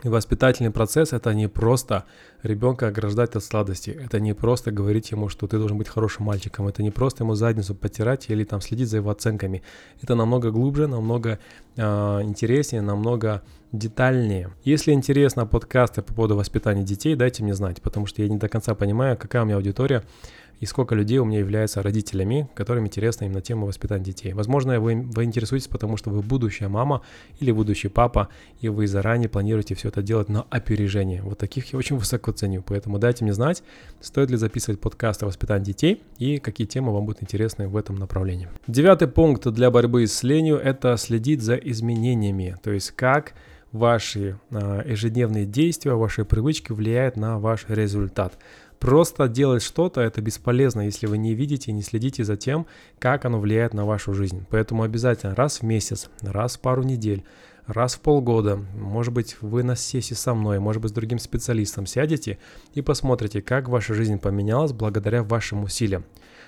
и воспитательный процесс это не просто ребенка ограждать от сладости, это не просто говорить ему, что ты должен быть хорошим мальчиком, это не просто ему задницу потирать или там следить за его оценками. Это намного глубже, намного э, интереснее, намного детальнее. Если интересно подкасты по поводу воспитания детей, дайте мне знать, потому что я не до конца понимаю, какая у меня аудитория и сколько людей у меня являются родителями, которым интересна именно тема воспитания детей. Возможно, вы, вы интересуетесь, потому что вы будущая мама или будущий папа, и вы заранее планируете все это делать на опережение. Вот таких я очень [LAUGHS] высоко ценю, поэтому дайте мне знать, стоит ли записывать подкаст о воспитании детей и какие темы вам будут интересны в этом направлении. Девятый пункт для борьбы с ленью – это следить за изменениями, то есть как ваши э, ежедневные действия, ваши привычки влияют на ваш результат. Просто делать что-то это бесполезно, если вы не видите и не следите за тем, как оно влияет на вашу жизнь. Поэтому обязательно раз в месяц, раз в пару недель, раз в полгода, может быть, вы на сессии со мной, может быть, с другим специалистом сядете и посмотрите, как ваша жизнь поменялась благодаря вашим усилиям.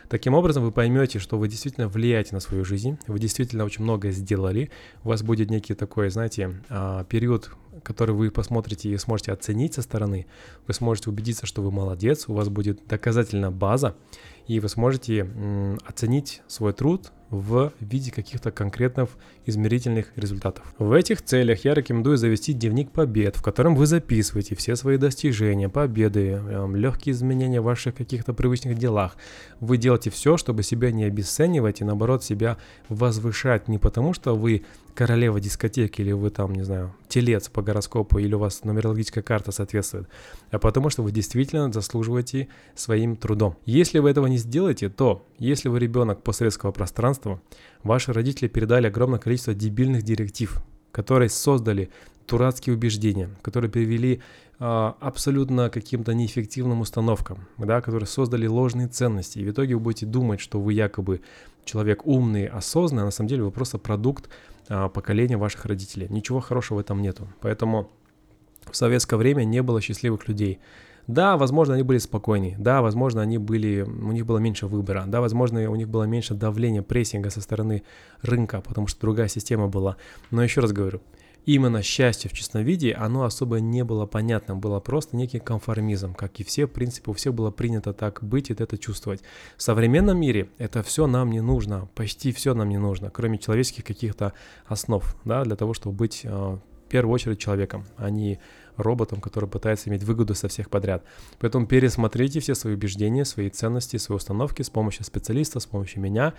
Таким образом, вы поймете, что вы действительно влияете на свою жизнь, вы действительно очень многое сделали, у вас будет некий такой, знаете, а, период, который вы посмотрите и сможете оценить со стороны, вы сможете убедиться, что вы молодец, у вас будет доказательная база, и вы сможете оценить свой труд в виде каких-то конкретных измерительных результатов. В этих целях я рекомендую завести дневник побед, в котором вы записываете все свои достижения, победы, эм, легкие изменения в ваших каких-то привычных делах. Вы делаете все, чтобы себя не обесценивать и наоборот себя возвышать не потому, что вы королева дискотеки, или вы там, не знаю, телец по гороскопу, или у вас нумерологическая карта соответствует, а потому что вы действительно заслуживаете своим трудом. Если вы этого не сделаете, то если вы ребенок постсоветского пространства, ваши родители передали огромное количество дебильных директив, которые создали дурацкие убеждения, которые привели а, абсолютно каким-то неэффективным установкам, да, которые создали ложные ценности. И в итоге вы будете думать, что вы якобы человек умный, осознанный, а на самом деле вы просто продукт поколения ваших родителей. Ничего хорошего в этом нету. Поэтому в советское время не было счастливых людей. Да, возможно, они были спокойнее. Да, возможно, они были, у них было меньше выбора. Да, возможно, у них было меньше давления, прессинга со стороны рынка, потому что другая система была. Но еще раз говорю, именно счастье в чистом виде, оно особо не было понятно, было просто некий конформизм, как и все, в принципе, у всех было принято так быть и это чувствовать. В современном мире это все нам не нужно, почти все нам не нужно, кроме человеческих каких-то основ, да, для того, чтобы быть э, в первую очередь человеком, а не роботом, который пытается иметь выгоду со всех подряд. Поэтому пересмотрите все свои убеждения, свои ценности, свои установки с помощью специалиста, с помощью меня,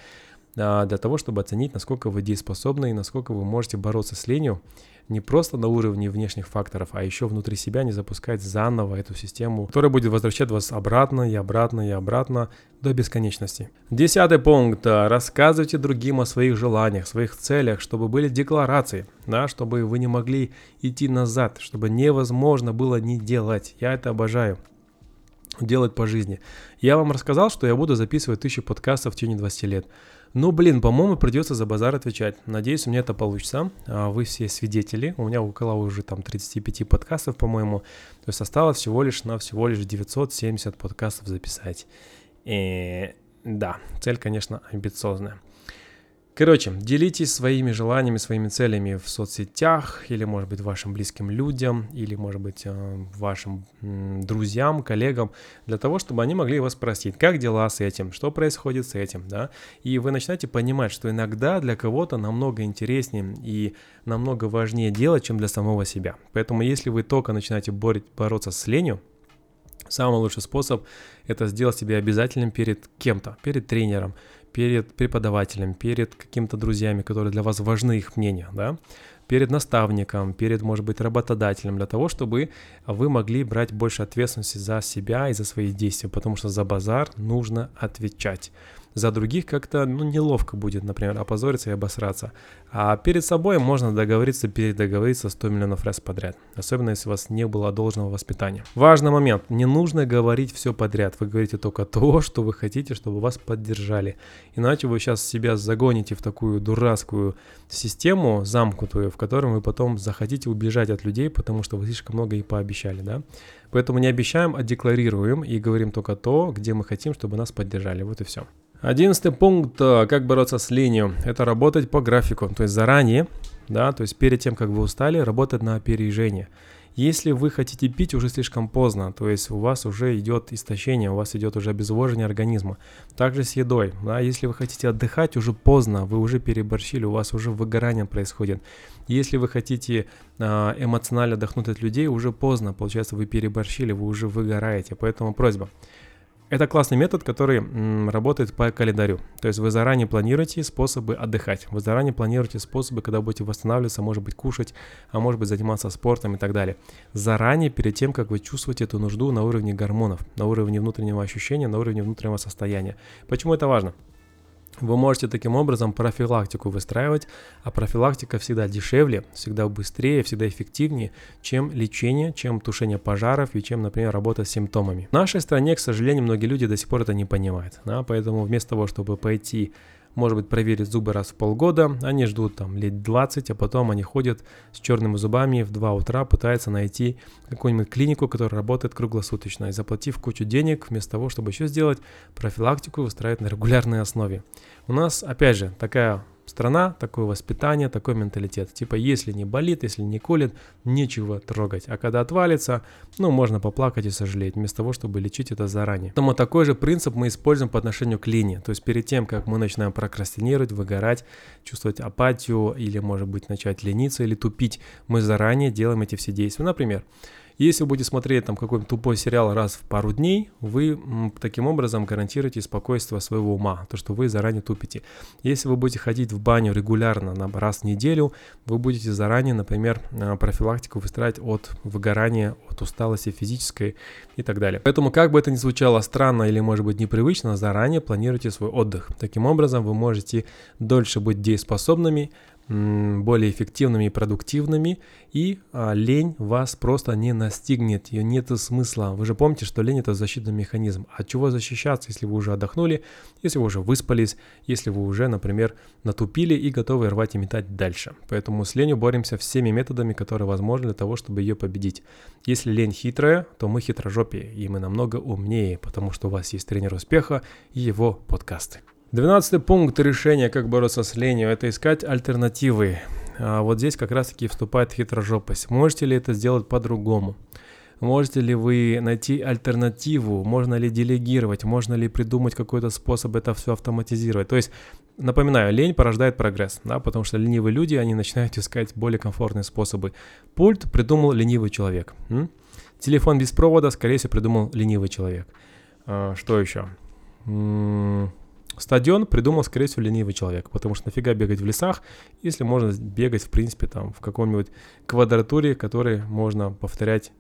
а, для того, чтобы оценить, насколько вы дееспособны и насколько вы можете бороться с ленью не просто на уровне внешних факторов, а еще внутри себя не запускать заново эту систему, которая будет возвращать вас обратно и обратно и обратно до бесконечности. Десятый пункт. Рассказывайте другим о своих желаниях, своих целях, чтобы были декларации, да, чтобы вы не могли идти назад, чтобы невозможно было не делать. Я это обожаю делать по жизни. Я вам рассказал, что я буду записывать тысячи подкастов в течение 20 лет. Ну, блин, по-моему, придется за базар отвечать. Надеюсь, у меня это получится. А, вы все свидетели. У меня около уже там 35 подкастов, по-моему. То есть осталось всего лишь на всего лишь 970 подкастов записать. И да, цель, конечно, амбициозная. Короче, делитесь своими желаниями, своими целями в соцсетях, или, может быть, вашим близким людям, или, может быть, э, вашим друзьям, коллегам, для того, чтобы они могли вас спросить, как дела с этим, что происходит с этим, да, и вы начинаете понимать, что иногда для кого-то намного интереснее и намного важнее делать, чем для самого себя. Поэтому, если вы только начинаете бороться с ленью, Самый лучший способ это сделать себе обязательным перед кем-то, перед тренером, перед преподавателем, перед какими-то друзьями, которые для вас важны их мнение, да, перед наставником, перед, может быть, работодателем, для того, чтобы вы могли брать больше ответственности за себя и за свои действия, потому что за базар нужно отвечать за других как-то ну, неловко будет, например, опозориться и обосраться. А перед собой можно договориться, передоговориться 100 миллионов раз подряд, особенно если у вас не было должного воспитания. Важный момент, не нужно говорить все подряд, вы говорите только то, что вы хотите, чтобы вас поддержали. Иначе вы сейчас себя загоните в такую дурацкую систему замкнутую, в которой вы потом захотите убежать от людей, потому что вы слишком много и пообещали, да? Поэтому не обещаем, а декларируем и говорим только то, где мы хотим, чтобы нас поддержали. Вот и все. Одиннадцатый пункт, э, как бороться с ленью, это работать по графику, то есть заранее, да, то есть перед тем, как вы устали, работать на опережение. Если вы хотите пить уже слишком поздно, то есть у вас уже идет истощение, у вас идет уже обезвоживание организма. Также с едой, да, если вы хотите отдыхать уже поздно, вы уже переборщили, у вас уже выгорание происходит. Если вы хотите а, эмоционально отдохнуть от людей, уже поздно, получается, вы переборщили, вы уже выгораете. Поэтому просьба, это классный метод, который работает по календарю. То есть вы заранее планируете способы отдыхать, вы заранее планируете способы, когда будете восстанавливаться, может быть кушать, а может быть заниматься спортом и так далее. Заранее, перед тем, как вы чувствуете эту нужду на уровне гормонов, на уровне внутреннего ощущения, на уровне внутреннего состояния. Почему это важно? Вы можете таким образом профилактику выстраивать, а профилактика всегда дешевле, всегда быстрее, всегда эффективнее, чем лечение, чем тушение пожаров и чем, например, работа с симптомами. В нашей стране, к сожалению, многие люди до сих пор это не понимают, да, поэтому вместо того, чтобы пойти может быть, проверить зубы раз в полгода, они ждут там лет 20, а потом они ходят с черными зубами в 2 утра, пытаются найти какую-нибудь клинику, которая работает круглосуточно, и заплатив кучу денег, вместо того, чтобы еще сделать профилактику, выстраивать на регулярной основе. У нас, опять же, такая страна, такое воспитание, такой менталитет. Типа, если не болит, если не колет, нечего трогать. А когда отвалится, ну, можно поплакать и сожалеть, вместо того, чтобы лечить это заранее. Поэтому такой же принцип мы используем по отношению к линии. То есть перед тем, как мы начинаем прокрастинировать, выгорать, чувствовать апатию или, может быть, начать лениться или тупить, мы заранее делаем эти все действия. Например, если вы будете смотреть там какой-нибудь тупой сериал раз в пару дней, вы таким образом гарантируете спокойствие своего ума, то, что вы заранее тупите. Если вы будете ходить в баню регулярно на раз в неделю, вы будете заранее, например, э, профилактику выстраивать от выгорания, от усталости физической и так далее. Поэтому, как бы это ни звучало странно или, может быть, непривычно, заранее планируйте свой отдых. Таким образом, вы можете дольше быть дееспособными, более эффективными и продуктивными, и а, лень вас просто не настигнет, ее нет смысла. Вы же помните, что лень это защитный механизм. От чего защищаться, если вы уже отдохнули, если вы уже выспались, если вы уже, например, натупили и готовы рвать и метать дальше. Поэтому с ленью боремся всеми методами, которые возможны для того, чтобы ее победить. Если лень хитрая, то мы хитрожопие, и мы намного умнее, потому что у вас есть тренер успеха и его подкасты. Двенадцатый пункт решения, как бороться с ленью, это искать альтернативы. А вот здесь как раз-таки вступает хитрожопость. Можете ли это сделать по-другому? Можете ли вы найти альтернативу? Можно ли делегировать? Можно ли придумать какой-то способ это все автоматизировать? То есть, напоминаю, лень порождает прогресс, да, потому что ленивые люди, они начинают искать более комфортные способы. Пульт придумал ленивый человек. М? Телефон без провода, скорее всего, придумал ленивый человек. А, что еще? М- Стадион придумал, скорее всего, ленивый человек, потому что нафига бегать в лесах, если можно бегать, в принципе, там, в каком-нибудь квадратуре, который можно повторять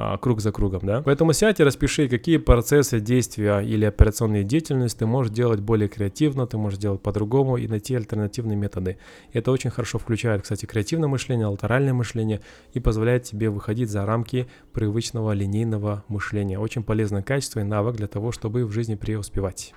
а, круг за кругом, да. Поэтому сядь и распиши, какие процессы, действия или операционные деятельности ты можешь делать более креативно, ты можешь делать по-другому и найти альтернативные методы. Это очень хорошо включает, кстати, креативное мышление, латеральное мышление и позволяет тебе выходить за рамки привычного линейного мышления. Очень полезное качество и навык для того, чтобы в жизни преуспевать.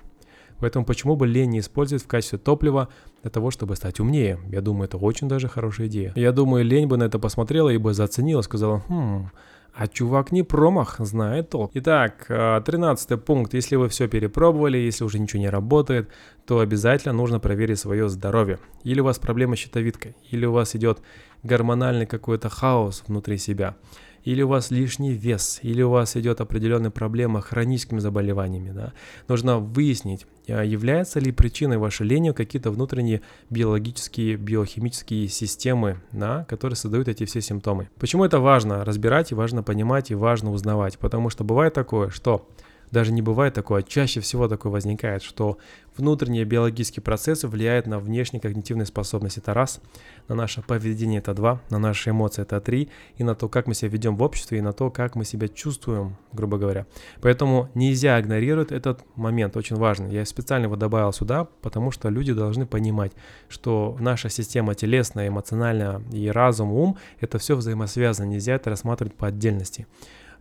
Поэтому почему бы лень не использовать в качестве топлива для того, чтобы стать умнее? Я думаю, это очень даже хорошая идея. Я думаю, лень бы на это посмотрела и бы заценила, сказала, хм, а чувак не промах, знает толк. Итак, 13 а, пункт. Если вы все перепробовали, если уже ничего не работает, то обязательно нужно проверить свое здоровье. Или у вас проблема с щитовидкой, или у вас идет гормональный какой-то хаос внутри себя или у вас лишний вес, или у вас идет определенная проблема с хроническими заболеваниями, да, нужно выяснить, является ли причиной вашей лени какие-то внутренние биологические, биохимические системы, да, которые создают эти все симптомы. Почему это важно разбирать и важно понимать и важно узнавать? Потому что бывает такое, что даже не бывает такое, чаще всего такое возникает, что внутренние биологические процессы влияют на внешние когнитивные способности, это раз, на наше поведение, это два, на наши эмоции, это три, и на то, как мы себя ведем в обществе, и на то, как мы себя чувствуем, грубо говоря. Поэтому нельзя игнорировать этот момент, очень важный. Я специально его добавил сюда, потому что люди должны понимать, что наша система телесная, эмоциональная и разум, ум, это все взаимосвязано, нельзя это рассматривать по отдельности.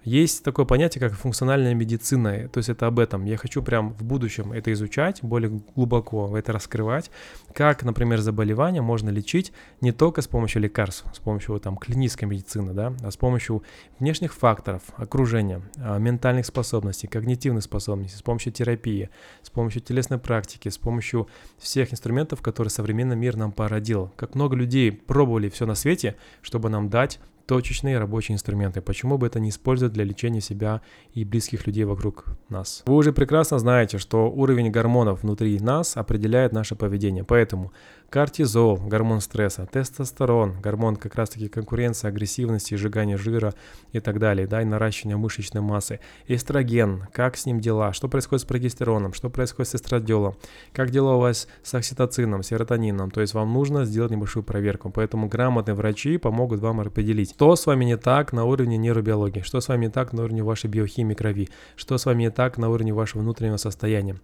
Есть такое понятие, как функциональная медицина, то есть это об этом. Я хочу прям в будущем это изучать, более глубоко это раскрывать, как, например, заболевания можно лечить не только с помощью лекарств, с помощью там клинической медицины, да, а с помощью внешних факторов, окружения, а, ментальных способностей, когнитивных способностей, с помощью терапии, с помощью телесной практики, с помощью всех инструментов, которые современный мир нам породил. Как много людей пробовали все на свете, чтобы нам дать точечные рабочие инструменты. Почему бы это не использовать для лечения себя и близких людей вокруг нас? Вы уже прекрасно знаете, что уровень гормонов внутри нас определяет наше поведение. Поэтому Кортизол, гормон стресса, тестостерон, гормон как раз-таки конкуренции, агрессивности, сжигания жира и так далее, да, и наращивания мышечной массы. Эстроген, как с ним дела, что происходит с прогестероном, что происходит с эстрадиолом, как дела у вас с окситоцином, серотонином. То есть вам нужно сделать небольшую проверку. Поэтому грамотные врачи помогут вам определить, что с вами не так на уровне нейробиологии, что с вами не так на уровне вашей биохимии крови, что с вами не так на уровне вашего внутреннего состояния.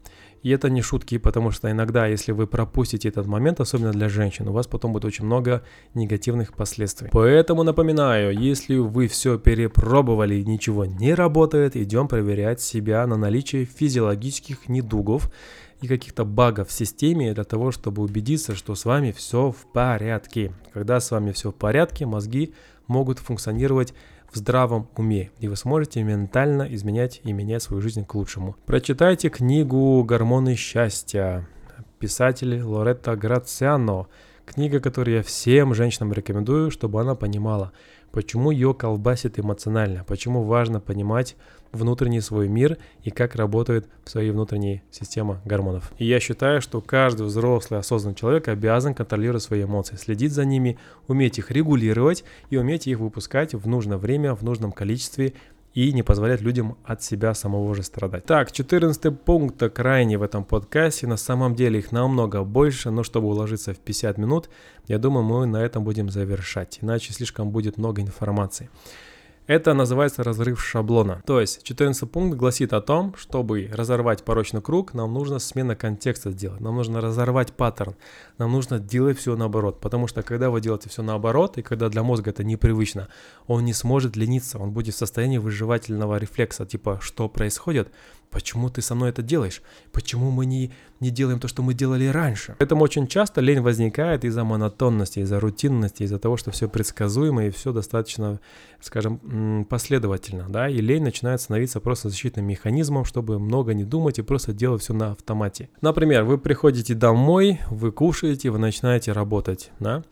И это не шутки, потому что иногда, если вы пропустите этот момент, особенно для женщин, у вас потом будет очень много негативных последствий. Поэтому напоминаю, если вы все перепробовали и ничего не работает, идем проверять себя на наличие физиологических недугов и каких-то багов в системе для того, чтобы убедиться, что с вами все в порядке. Когда с вами все в порядке, мозги могут функционировать в здравом уме, и вы сможете ментально изменять и менять свою жизнь к лучшему. Прочитайте книгу «Гормоны счастья» писатель Лоретта Грациано. Книга, которую я всем женщинам рекомендую, чтобы она понимала, почему ее колбасит эмоционально, почему важно понимать внутренний свой мир и как работает своя внутренняя система гормонов. И я считаю, что каждый взрослый осознанный человек обязан контролировать свои эмоции, следить за ними, уметь их регулировать и уметь их выпускать в нужное время, в нужном количестве и не позволять людям от себя самого же страдать. Так, 14 пункт крайний в этом подкасте. На самом деле их намного больше, но чтобы уложиться в 50 минут, я думаю, мы на этом будем завершать, иначе слишком будет много информации. Это называется разрыв шаблона. То есть 14 пункт гласит о том, чтобы разорвать порочный круг, нам нужно смена контекста сделать, нам нужно разорвать паттерн, нам нужно делать все наоборот. Потому что когда вы делаете все наоборот, и когда для мозга это непривычно, он не сможет лениться, он будет в состоянии выживательного рефлекса, типа что происходит, Почему ты со мной это делаешь? Почему мы не, не делаем то, что мы делали раньше? Поэтому очень часто лень возникает из-за монотонности, из-за рутинности, из-за того, что все предсказуемо и все достаточно, скажем, последовательно, да, и лень начинает становиться просто защитным механизмом, чтобы много не думать и просто делать все на автомате. Например, вы приходите домой, вы кушаете, вы начинаете работать, да,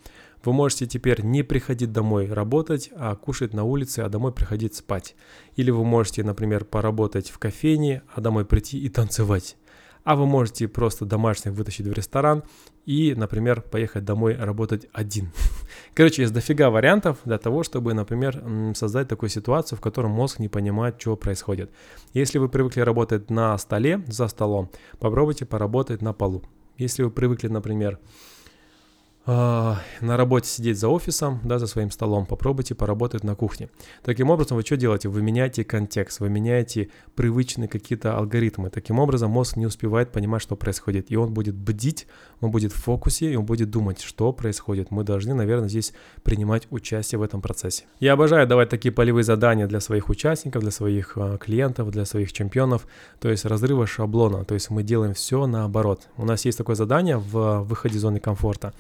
вы можете теперь не приходить домой работать, а кушать на улице, а домой приходить спать. Или вы можете, например, поработать в кофейне, а домой прийти и танцевать. А вы можете просто домашних вытащить в ресторан и, например, поехать домой работать один. [LAUGHS] Короче, есть дофига вариантов для того, чтобы, например, создать такую ситуацию, в которой мозг не понимает, что происходит. Если вы привыкли работать на столе, за столом, попробуйте поработать на полу. Если вы привыкли, например, на работе сидеть за офисом, да, за своим столом, попробуйте поработать на кухне. Таким образом, вы что делаете? Вы меняете контекст, вы меняете привычные какие-то алгоритмы. Таким образом, мозг не успевает понимать, что происходит. И он будет бдить, он будет в фокусе, и он будет думать, что происходит. Мы должны, наверное, здесь принимать участие в этом процессе. Я обожаю давать такие полевые задания для своих участников, для своих э, клиентов, для своих чемпионов, то есть разрыва шаблона. То есть мы делаем все наоборот. У нас есть такое задание в выходе зоны комфорта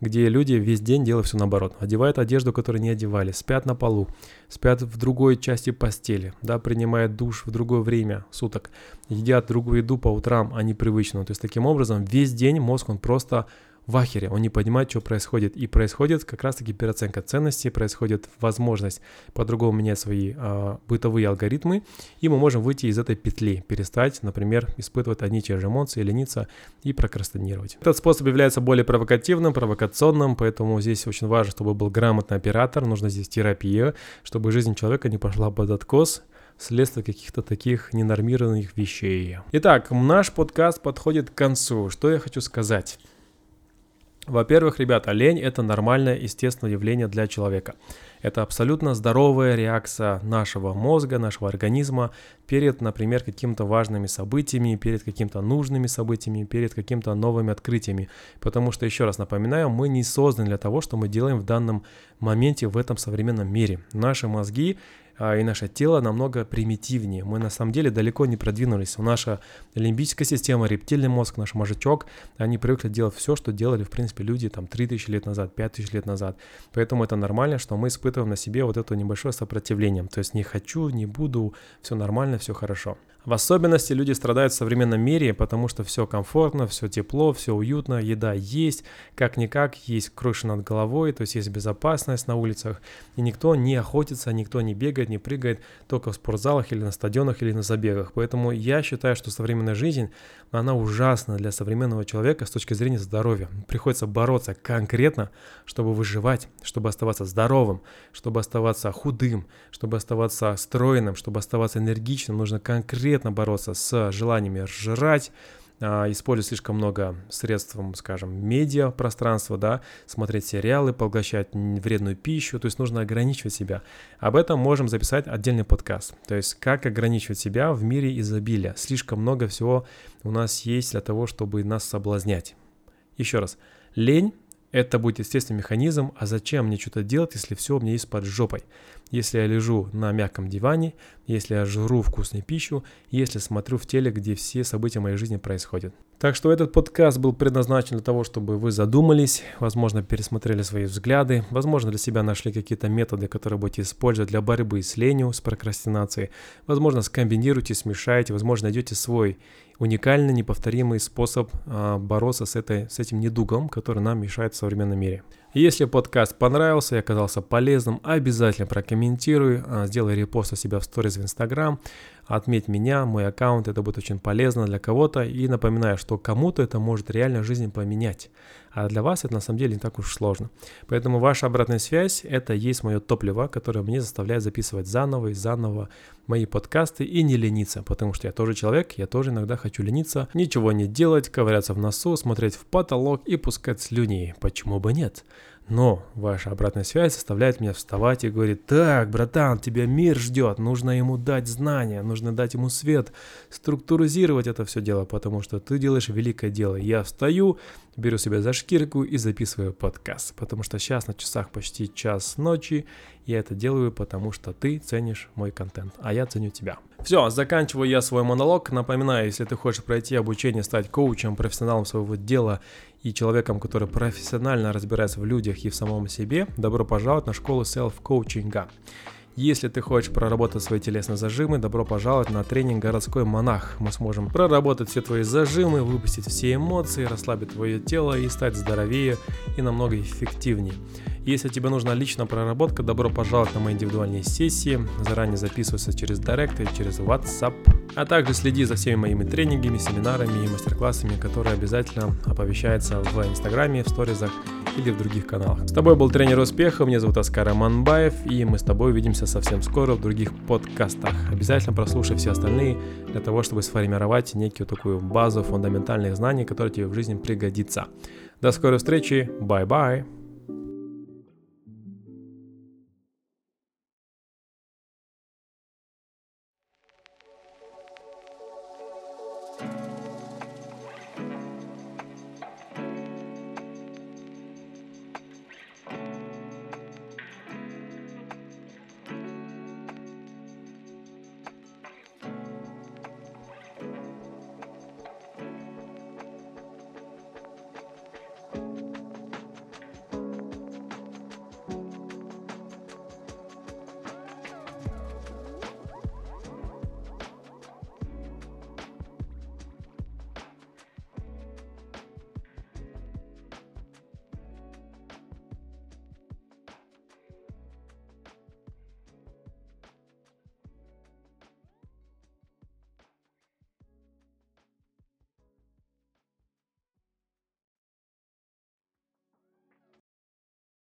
где люди весь день делают все наоборот. Одевают одежду, которую не одевали, спят на полу, спят в другой части постели, да, принимают душ в другое время суток, едят другую еду по утрам, а не привычную. То есть таким образом весь день мозг, он просто в ахере, он не понимает, что происходит. И происходит как раз-таки переоценка ценностей, происходит возможность по-другому менять свои э, бытовые алгоритмы, и мы можем выйти из этой петли, перестать, например, испытывать одни и те же эмоции, лениться и прокрастинировать. Этот способ является более провокативным, провокационным, поэтому здесь очень важно, чтобы был грамотный оператор, нужна здесь терапия, чтобы жизнь человека не пошла под откос, следствие каких-то таких ненормированных вещей. Итак, наш подкаст подходит к концу. Что я хочу сказать? Во-первых, ребята, лень – это нормальное, естественное явление для человека. Это абсолютно здоровая реакция нашего мозга, нашего организма перед, например, какими-то важными событиями, перед какими-то нужными событиями, перед какими-то новыми открытиями. Потому что, еще раз напоминаю, мы не созданы для того, что мы делаем в данном моменте в этом современном мире. Наши мозги и наше тело намного примитивнее. Мы на самом деле далеко не продвинулись. Наша лимбическая система, рептильный мозг, наш мозжечок, они привыкли делать все, что делали, в принципе, люди там 3000 лет назад, 5000 лет назад. Поэтому это нормально, что мы испытываем на себе вот это небольшое сопротивление. То есть не хочу, не буду, все нормально, все хорошо. В особенности люди страдают в современном мире, потому что все комфортно, все тепло, все уютно, еда есть, как-никак есть крыша над головой, то есть есть безопасность на улицах, и никто не охотится, никто не бегает, не прыгает только в спортзалах или на стадионах или на забегах. Поэтому я считаю, что современная жизнь, она ужасна для современного человека с точки зрения здоровья. Приходится бороться конкретно, чтобы выживать, чтобы оставаться здоровым, чтобы оставаться худым, чтобы оставаться стройным, чтобы оставаться энергичным. Нужно конкретно бороться с желаниями жрать, использовать слишком много средств, скажем, медиа пространства, да, смотреть сериалы, поглощать вредную пищу, то есть нужно ограничивать себя. Об этом можем записать отдельный подкаст, то есть как ограничивать себя в мире изобилия. Слишком много всего у нас есть для того, чтобы нас соблазнять. Еще раз, лень это будет естественный механизм, а зачем мне что-то делать, если все у меня есть под жопой? Если я лежу на мягком диване, если я жру вкусную пищу, если смотрю в теле, где все события моей жизни происходят. Так что этот подкаст был предназначен для того, чтобы вы задумались, возможно, пересмотрели свои взгляды, возможно, для себя нашли какие-то методы, которые будете использовать для борьбы с ленью, с прокрастинацией, возможно, скомбинируйте, смешайте, возможно, найдете свой уникальный, неповторимый способ а, бороться с, этой, с этим недугом, который нам мешает в современном мире. Если подкаст понравился и оказался полезным, обязательно прокомментируй, а, сделай репост у себя в сторис в Инстаграм, отметь меня, мой аккаунт, это будет очень полезно для кого-то. И напоминаю, что кому-то это может реально жизнь поменять. А для вас это на самом деле не так уж сложно. Поэтому ваша обратная связь – это есть мое топливо, которое мне заставляет записывать заново и заново мои подкасты и не лениться, потому что я тоже человек, я тоже иногда хочу лениться, ничего не делать, ковыряться в носу, смотреть в потолок и пускать слюни. Почему бы нет? Но ваша обратная связь заставляет меня вставать и говорит, так, братан, тебя мир ждет, нужно ему дать знания, нужно дать ему свет, структуризировать это все дело, потому что ты делаешь великое дело. Я встаю, беру себя за шкирку и записываю подкаст, потому что сейчас на часах почти час ночи, я это делаю, потому что ты ценишь мой контент, а я ценю тебя. Все, заканчиваю я свой монолог. Напоминаю, если ты хочешь пройти обучение, стать коучем, профессионалом своего дела и человеком, который профессионально разбирается в людях и в самом себе, добро пожаловать на школу селф-коучинга. Если ты хочешь проработать свои телесные зажимы, добро пожаловать на тренинг «Городской монах». Мы сможем проработать все твои зажимы, выпустить все эмоции, расслабить твое тело и стать здоровее и намного эффективнее. Если тебе нужна личная проработка, добро пожаловать на мои индивидуальные сессии. Заранее записывайся через Директ или через WhatsApp. А также следи за всеми моими тренингами, семинарами и мастер-классами, которые обязательно оповещаются в Инстаграме, в сторизах или в других каналах. С тобой был тренер успеха, меня зовут Аскар Манбаев, и мы с тобой увидимся совсем скоро в других подкастах. Обязательно прослушай все остальные для того, чтобы сформировать некую такую базу фундаментальных знаний, которые тебе в жизни пригодится. До скорой встречи, бай-бай!